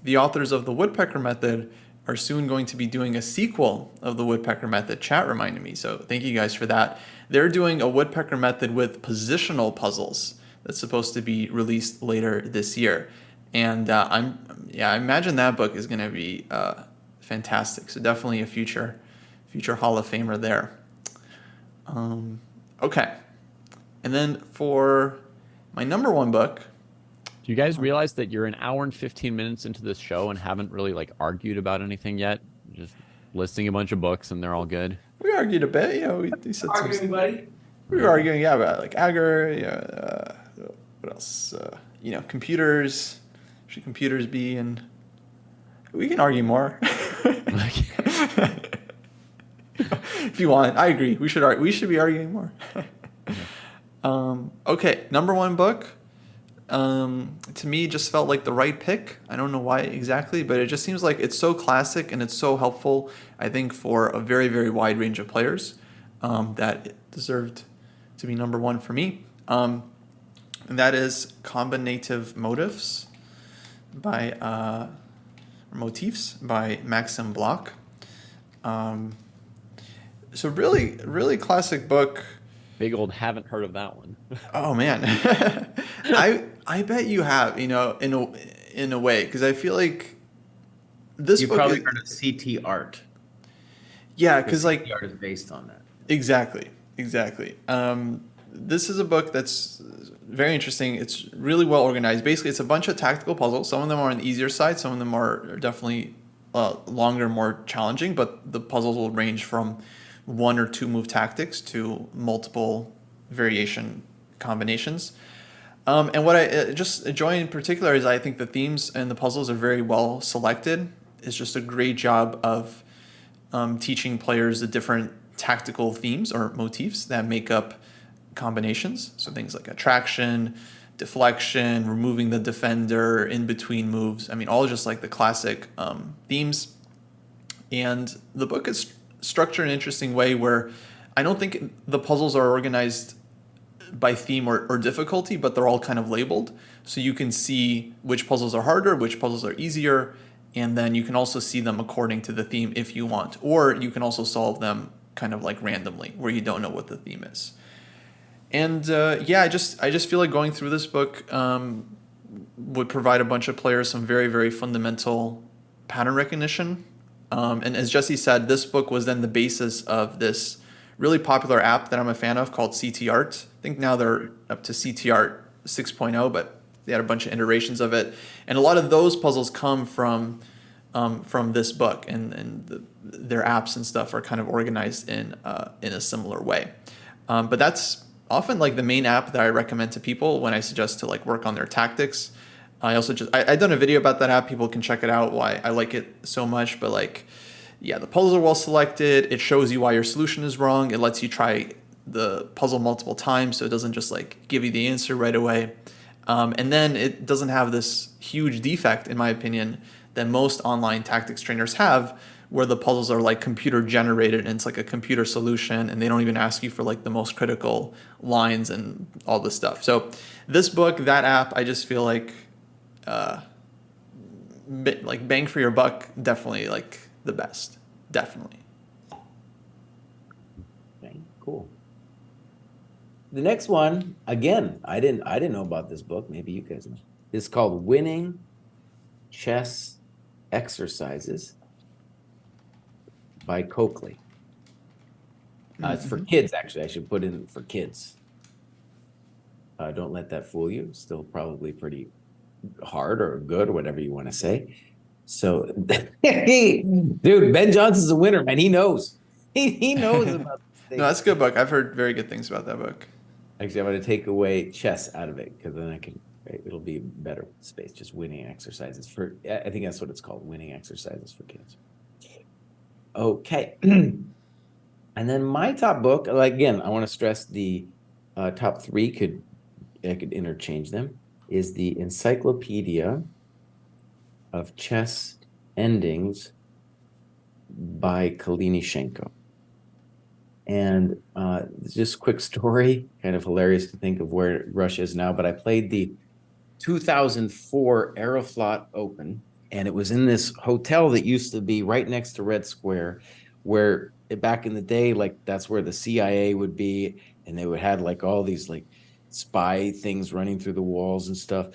Speaker 3: the authors of the Woodpecker Method are soon going to be doing a sequel of the Woodpecker Method. Chat reminded me, so thank you guys for that. They're doing a Woodpecker Method with positional puzzles that's supposed to be released later this year, and uh, I'm yeah, I imagine that book is going to be uh, fantastic. So definitely a future future Hall of Famer there. Um, okay, and then for my number one book
Speaker 2: do you guys realize that you're an hour and 15 minutes into this show and haven't really like argued about anything yet? Just listing a bunch of books and they're all good.
Speaker 3: We argued a bit, you know. We, we said arguing, some, buddy. We were arguing, yeah, about like Aagaard, yeah. Uh, what else? Uh, you know, computers. Should computers be? And we can argue more. if you want, I agree. We should argue. We should be arguing more. um, okay, number one book um, to me just felt like the right pick. I don't know why exactly, but it just seems like it's so classic and it's so helpful. I think for a very very wide range of players um, that it deserved to be number one for me. Um, and that is combinative motifs by uh, motifs by Maxim Blokh. Um, so really really classic book
Speaker 2: Big old haven't heard of that one.
Speaker 3: oh man, I I bet you have. You know, in a in a way, because I feel like
Speaker 1: this. You probably is, heard of CT art.
Speaker 3: Yeah, because like
Speaker 1: art is based on that.
Speaker 3: Exactly, exactly. Um, this is a book that's very interesting. It's really well organized. Basically, it's a bunch of tactical puzzles. Some of them are on the easier side. Some of them are definitely uh, longer, more challenging. But the puzzles will range from one or two move tactics to multiple variation combinations. Um, and what I uh, just enjoy in particular is I think the themes and the puzzles are very well selected. It's just a great job of um, teaching players the different tactical themes or motifs that make up combinations. So things like attraction, deflection, removing the defender, in between moves. I mean, all just like the classic um, themes. And the book is structured in an interesting way where I don't think the puzzles are organized by theme or, or difficulty, but they're all kind of labeled. So you can see which puzzles are harder, which puzzles are easier, and then you can also see them according to the theme if you want. Or you can also solve them kind of like randomly, where you don't know what the theme is. And uh, yeah, I just I just feel like going through this book um, would provide a bunch of players some very very fundamental pattern recognition. Um, and as Jesse said, this book was then the basis of this really popular app that I'm a fan of called CT Art. I think now they're up to CT Art 6.0, but they had a bunch of iterations of it, and a lot of those puzzles come from um, from this book, and and the, their apps and stuff are kind of organized in uh, in a similar way. Um, but that's often like the main app that I recommend to people when I suggest to like work on their tactics. I also just I, I done a video about that app. People can check it out. Why I like it so much, but like yeah, the puzzles are well selected. It shows you why your solution is wrong. It lets you try the puzzle multiple times, so it doesn't just like give you the answer right away. Um, and then it doesn't have this huge defect, in my opinion, that most online tactics trainers have, where the puzzles are like computer generated and it's like a computer solution, and they don't even ask you for like the most critical lines and all this stuff. So, this book, that app, I just feel like, uh, like bang for your buck, definitely like the best, definitely.
Speaker 1: Okay, cool. The next one, again, I didn't I didn't know about this book. Maybe you guys know. It's called Winning Chess Exercises by Coakley. Uh, it's for kids, actually. I should put in for kids. Uh, don't let that fool you. Still probably pretty hard or good or whatever you want to say. So, dude, Ben Johnson's a winner, man. He knows. He, he knows about.
Speaker 3: no, that's a good book. I've heard very good things about that book.
Speaker 1: Actually, I'm going to take away chess out of it because then I can. It'll be better space. Just winning exercises for. I think that's what it's called. Winning exercises for kids. Okay. and then my top book. Again, I want to stress the uh, top three. Could I could interchange them? Is the Encyclopedia of Chess Endings by Kalinichenko. And uh, just quick story, kind of hilarious to think of where Russia is now. But I played the 2004 Aeroflot Open, and it was in this hotel that used to be right next to Red Square, where back in the day, like that's where the CIA would be, and they would have like all these like spy things running through the walls and stuff.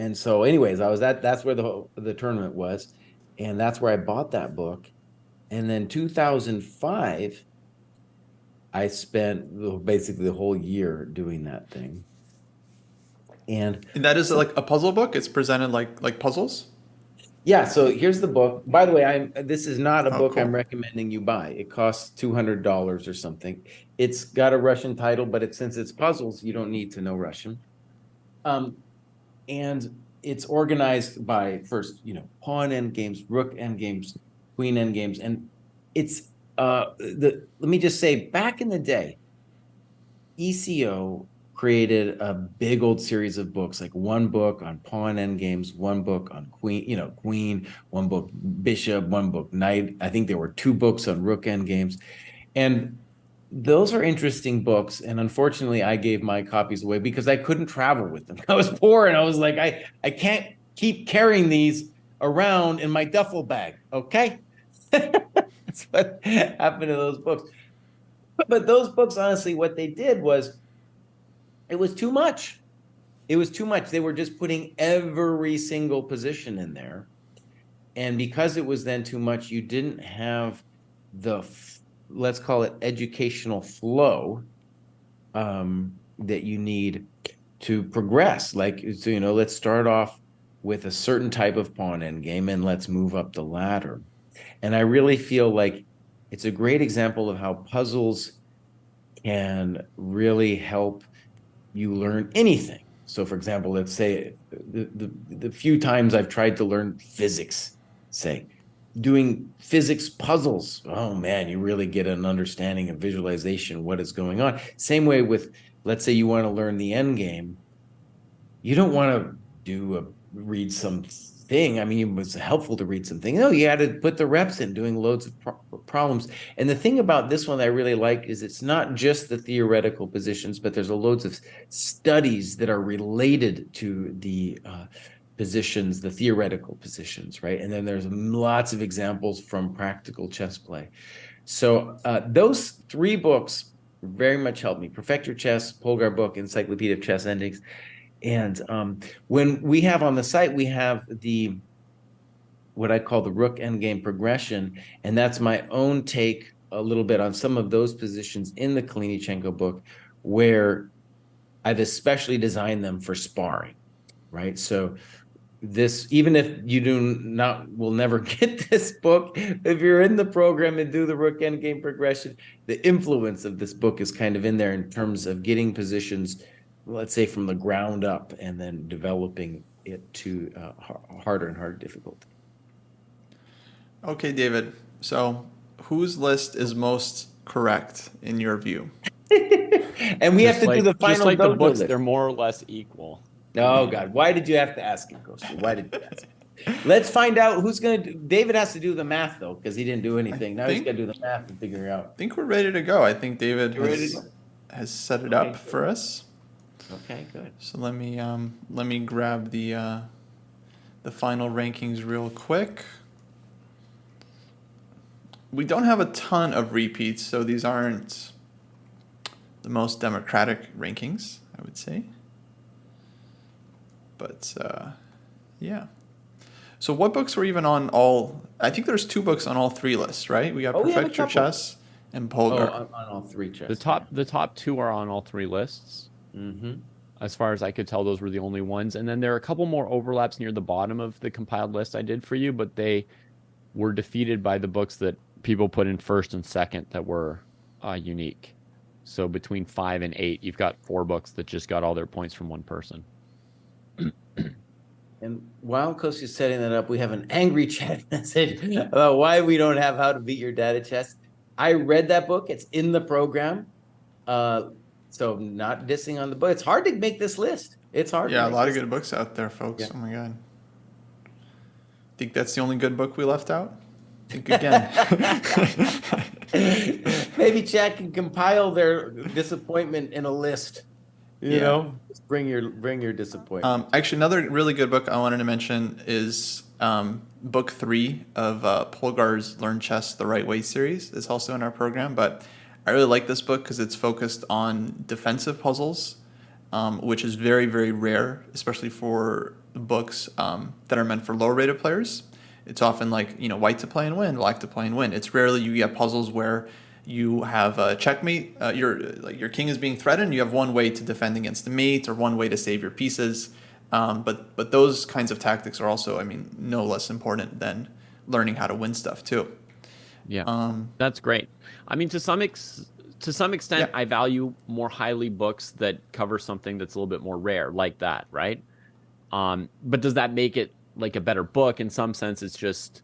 Speaker 1: And so, anyways, I was at that's where the the tournament was, and that's where I bought that book. And then 2005 I spent basically the whole year doing that thing. And,
Speaker 3: and that is like a puzzle book. It's presented like like puzzles.
Speaker 1: Yeah. So here's the book. By the way, I'm this is not a oh, book cool. I'm recommending you buy. It costs two hundred dollars or something. It's got a Russian title, but it since it's puzzles, you don't need to know Russian. Um, and it's organized by first, you know, pawn end games, rook end games, queen end games, and it's uh, the let me just say, back in the day, ECO created a big old series of books, like one book on pawn end games, one book on queen, you know, queen, one book bishop, one book knight. I think there were two books on rook end games, and those are interesting books. And unfortunately, I gave my copies away because I couldn't travel with them. I was poor, and I was like, I I can't keep carrying these around in my duffel bag. Okay. That's what happened to those books. But those books, honestly, what they did was it was too much. It was too much. They were just putting every single position in there. And because it was then too much, you didn't have the, let's call it educational flow um, that you need to progress. Like, so, you know, let's start off with a certain type of pawn end game and let's move up the ladder. And I really feel like it's a great example of how puzzles can really help you learn anything. So, for example, let's say the, the, the few times I've tried to learn physics, say, doing physics puzzles, oh man, you really get an understanding of visualization, what is going on. Same way with, let's say you want to learn the end game. You don't want to do a read some thing. I mean, it was helpful to read something. No, you had to put the reps in, doing loads of pro- problems. And the thing about this one that I really like is it's not just the theoretical positions, but there's a loads of studies that are related to the uh, positions, the theoretical positions, right? And then there's lots of examples from practical chess play. So uh, those three books very much helped me. Perfect Your Chess, Polgar book, Encyclopedia of Chess Endings. And um, when we have on the site, we have the what I call the rook endgame progression, and that's my own take a little bit on some of those positions in the Kalinichenko book, where I've especially designed them for sparring, right? So this even if you do not will never get this book if you're in the program and do the rook endgame progression the influence of this book is kind of in there in terms of getting positions let's say from the ground up and then developing it to uh, harder and harder difficulty.
Speaker 3: Okay, David. So, whose list is most correct in your view?
Speaker 1: and we just have to
Speaker 2: like,
Speaker 1: do the final.
Speaker 2: Just like the books, list. they're more or less equal.
Speaker 1: Oh God, why did you have to ask him, Kostya? Why did you ask? Let's find out who's going to. David has to do the math though, because he didn't do anything. now he's got to do the math and figure it out.
Speaker 3: I think we're ready to go. I think David has, has, set it okay. up for us.
Speaker 1: Okay, good.
Speaker 3: So let me um, let me grab the uh, the final rankings real quick. We don't have a ton of repeats, so these aren't the most democratic rankings, I would say. But uh, yeah. So what books were even on all? I think there's two books on all three lists, right? We got oh, Perfect Your Chess and Polgar.
Speaker 1: Oh, on, on all three chess.
Speaker 2: The top the top two are on all three lists.
Speaker 1: Mm-hmm.
Speaker 2: As far as I could tell, those were the only ones. And then there are a couple more overlaps near the bottom of the compiled list I did for you, but they were defeated by the books that people put in first and second that were uh, unique. So between five and eight, you've got four books that just got all their points from one person.
Speaker 1: and while is setting that up, we have an angry chat message about why we don't have How to Beat Your Dad at Chess. I read that book. It's in the program. Uh, so not dissing on the book. It's hard to make this list. It's hard.
Speaker 3: Yeah, a lot of good books out there, folks. Yeah. Oh my god. Think that's the only good book we left out? Think again.
Speaker 1: Maybe Chad can compile their disappointment in a list. You yeah. know, Just bring your bring your disappointment.
Speaker 3: Um, actually, another really good book I wanted to mention is um, book three of uh, Polgar's Learn Chess the Right Way series. It's also in our program, but I really like this book because it's focused on defensive puzzles, um, which is very, very rare, especially for books um, that are meant for lower rated players. It's often like, you know, white to play and win, black to play and win. It's rarely you get puzzles where you have a checkmate, uh, your, like your king is being threatened, you have one way to defend against the mate or one way to save your pieces. Um, but, but those kinds of tactics are also, I mean, no less important than learning how to win stuff too.
Speaker 2: Yeah, um, that's great. I mean, to some ex- to some extent, yeah. I value more highly books that cover something that's a little bit more rare, like that, right? Um, but does that make it like a better book? In some sense, it's just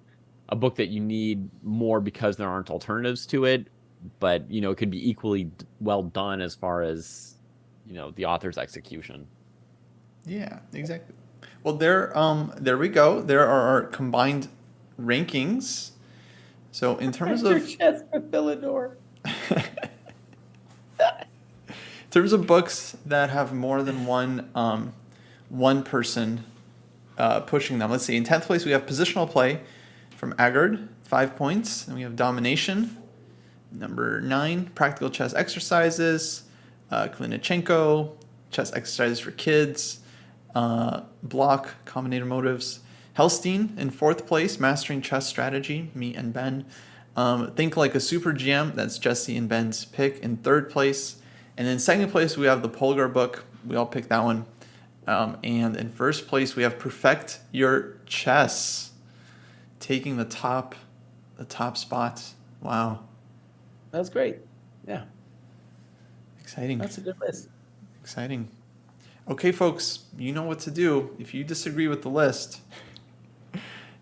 Speaker 2: a book that you need more because there aren't alternatives to it. But you know, it could be equally well done as far as you know the author's execution.
Speaker 3: Yeah, exactly. Well, there, um, there we go. There are our combined rankings so in terms of
Speaker 1: chest for Philidor.
Speaker 3: in terms of books that have more than one um, one person uh, pushing them, let's see. In tenth place, we have positional play from Aagaard, five points. And we have domination. Number nine, practical chess exercises. Uh, Kalinichenko, chess exercises for kids. Uh, Blokh, combinator motives. Hellsten in fourth place, Mastering Chess Strategy, me and Ben. Um, Think Like a Super GM, that's Jesse and Ben's pick in third place. And in second place, we have the Polgar book. We all picked that one. Um, and in first place, we have Perfect Your Chess, taking the top, the top spot. Wow,
Speaker 1: that's great. Yeah,
Speaker 3: exciting.
Speaker 1: That's a good list.
Speaker 3: Exciting. Okay, folks, you know what to do. If you disagree with the list,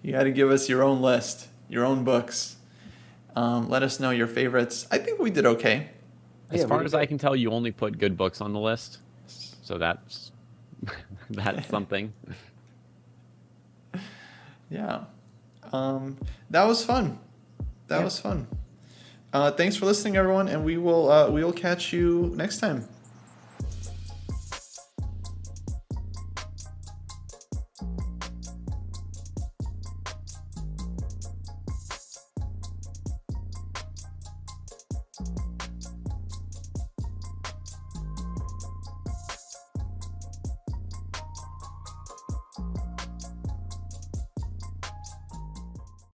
Speaker 3: you got to give us your own list, your own books. Um, let us know your favorites. I think we did okay.
Speaker 2: As yeah, far as I can tell, you only put good books on the list, so that's that's something.
Speaker 3: Yeah. Um, that was fun. That
Speaker 1: Yeah.
Speaker 3: was fun. Uh, thanks for listening, everyone, and we will uh, we will catch you next time.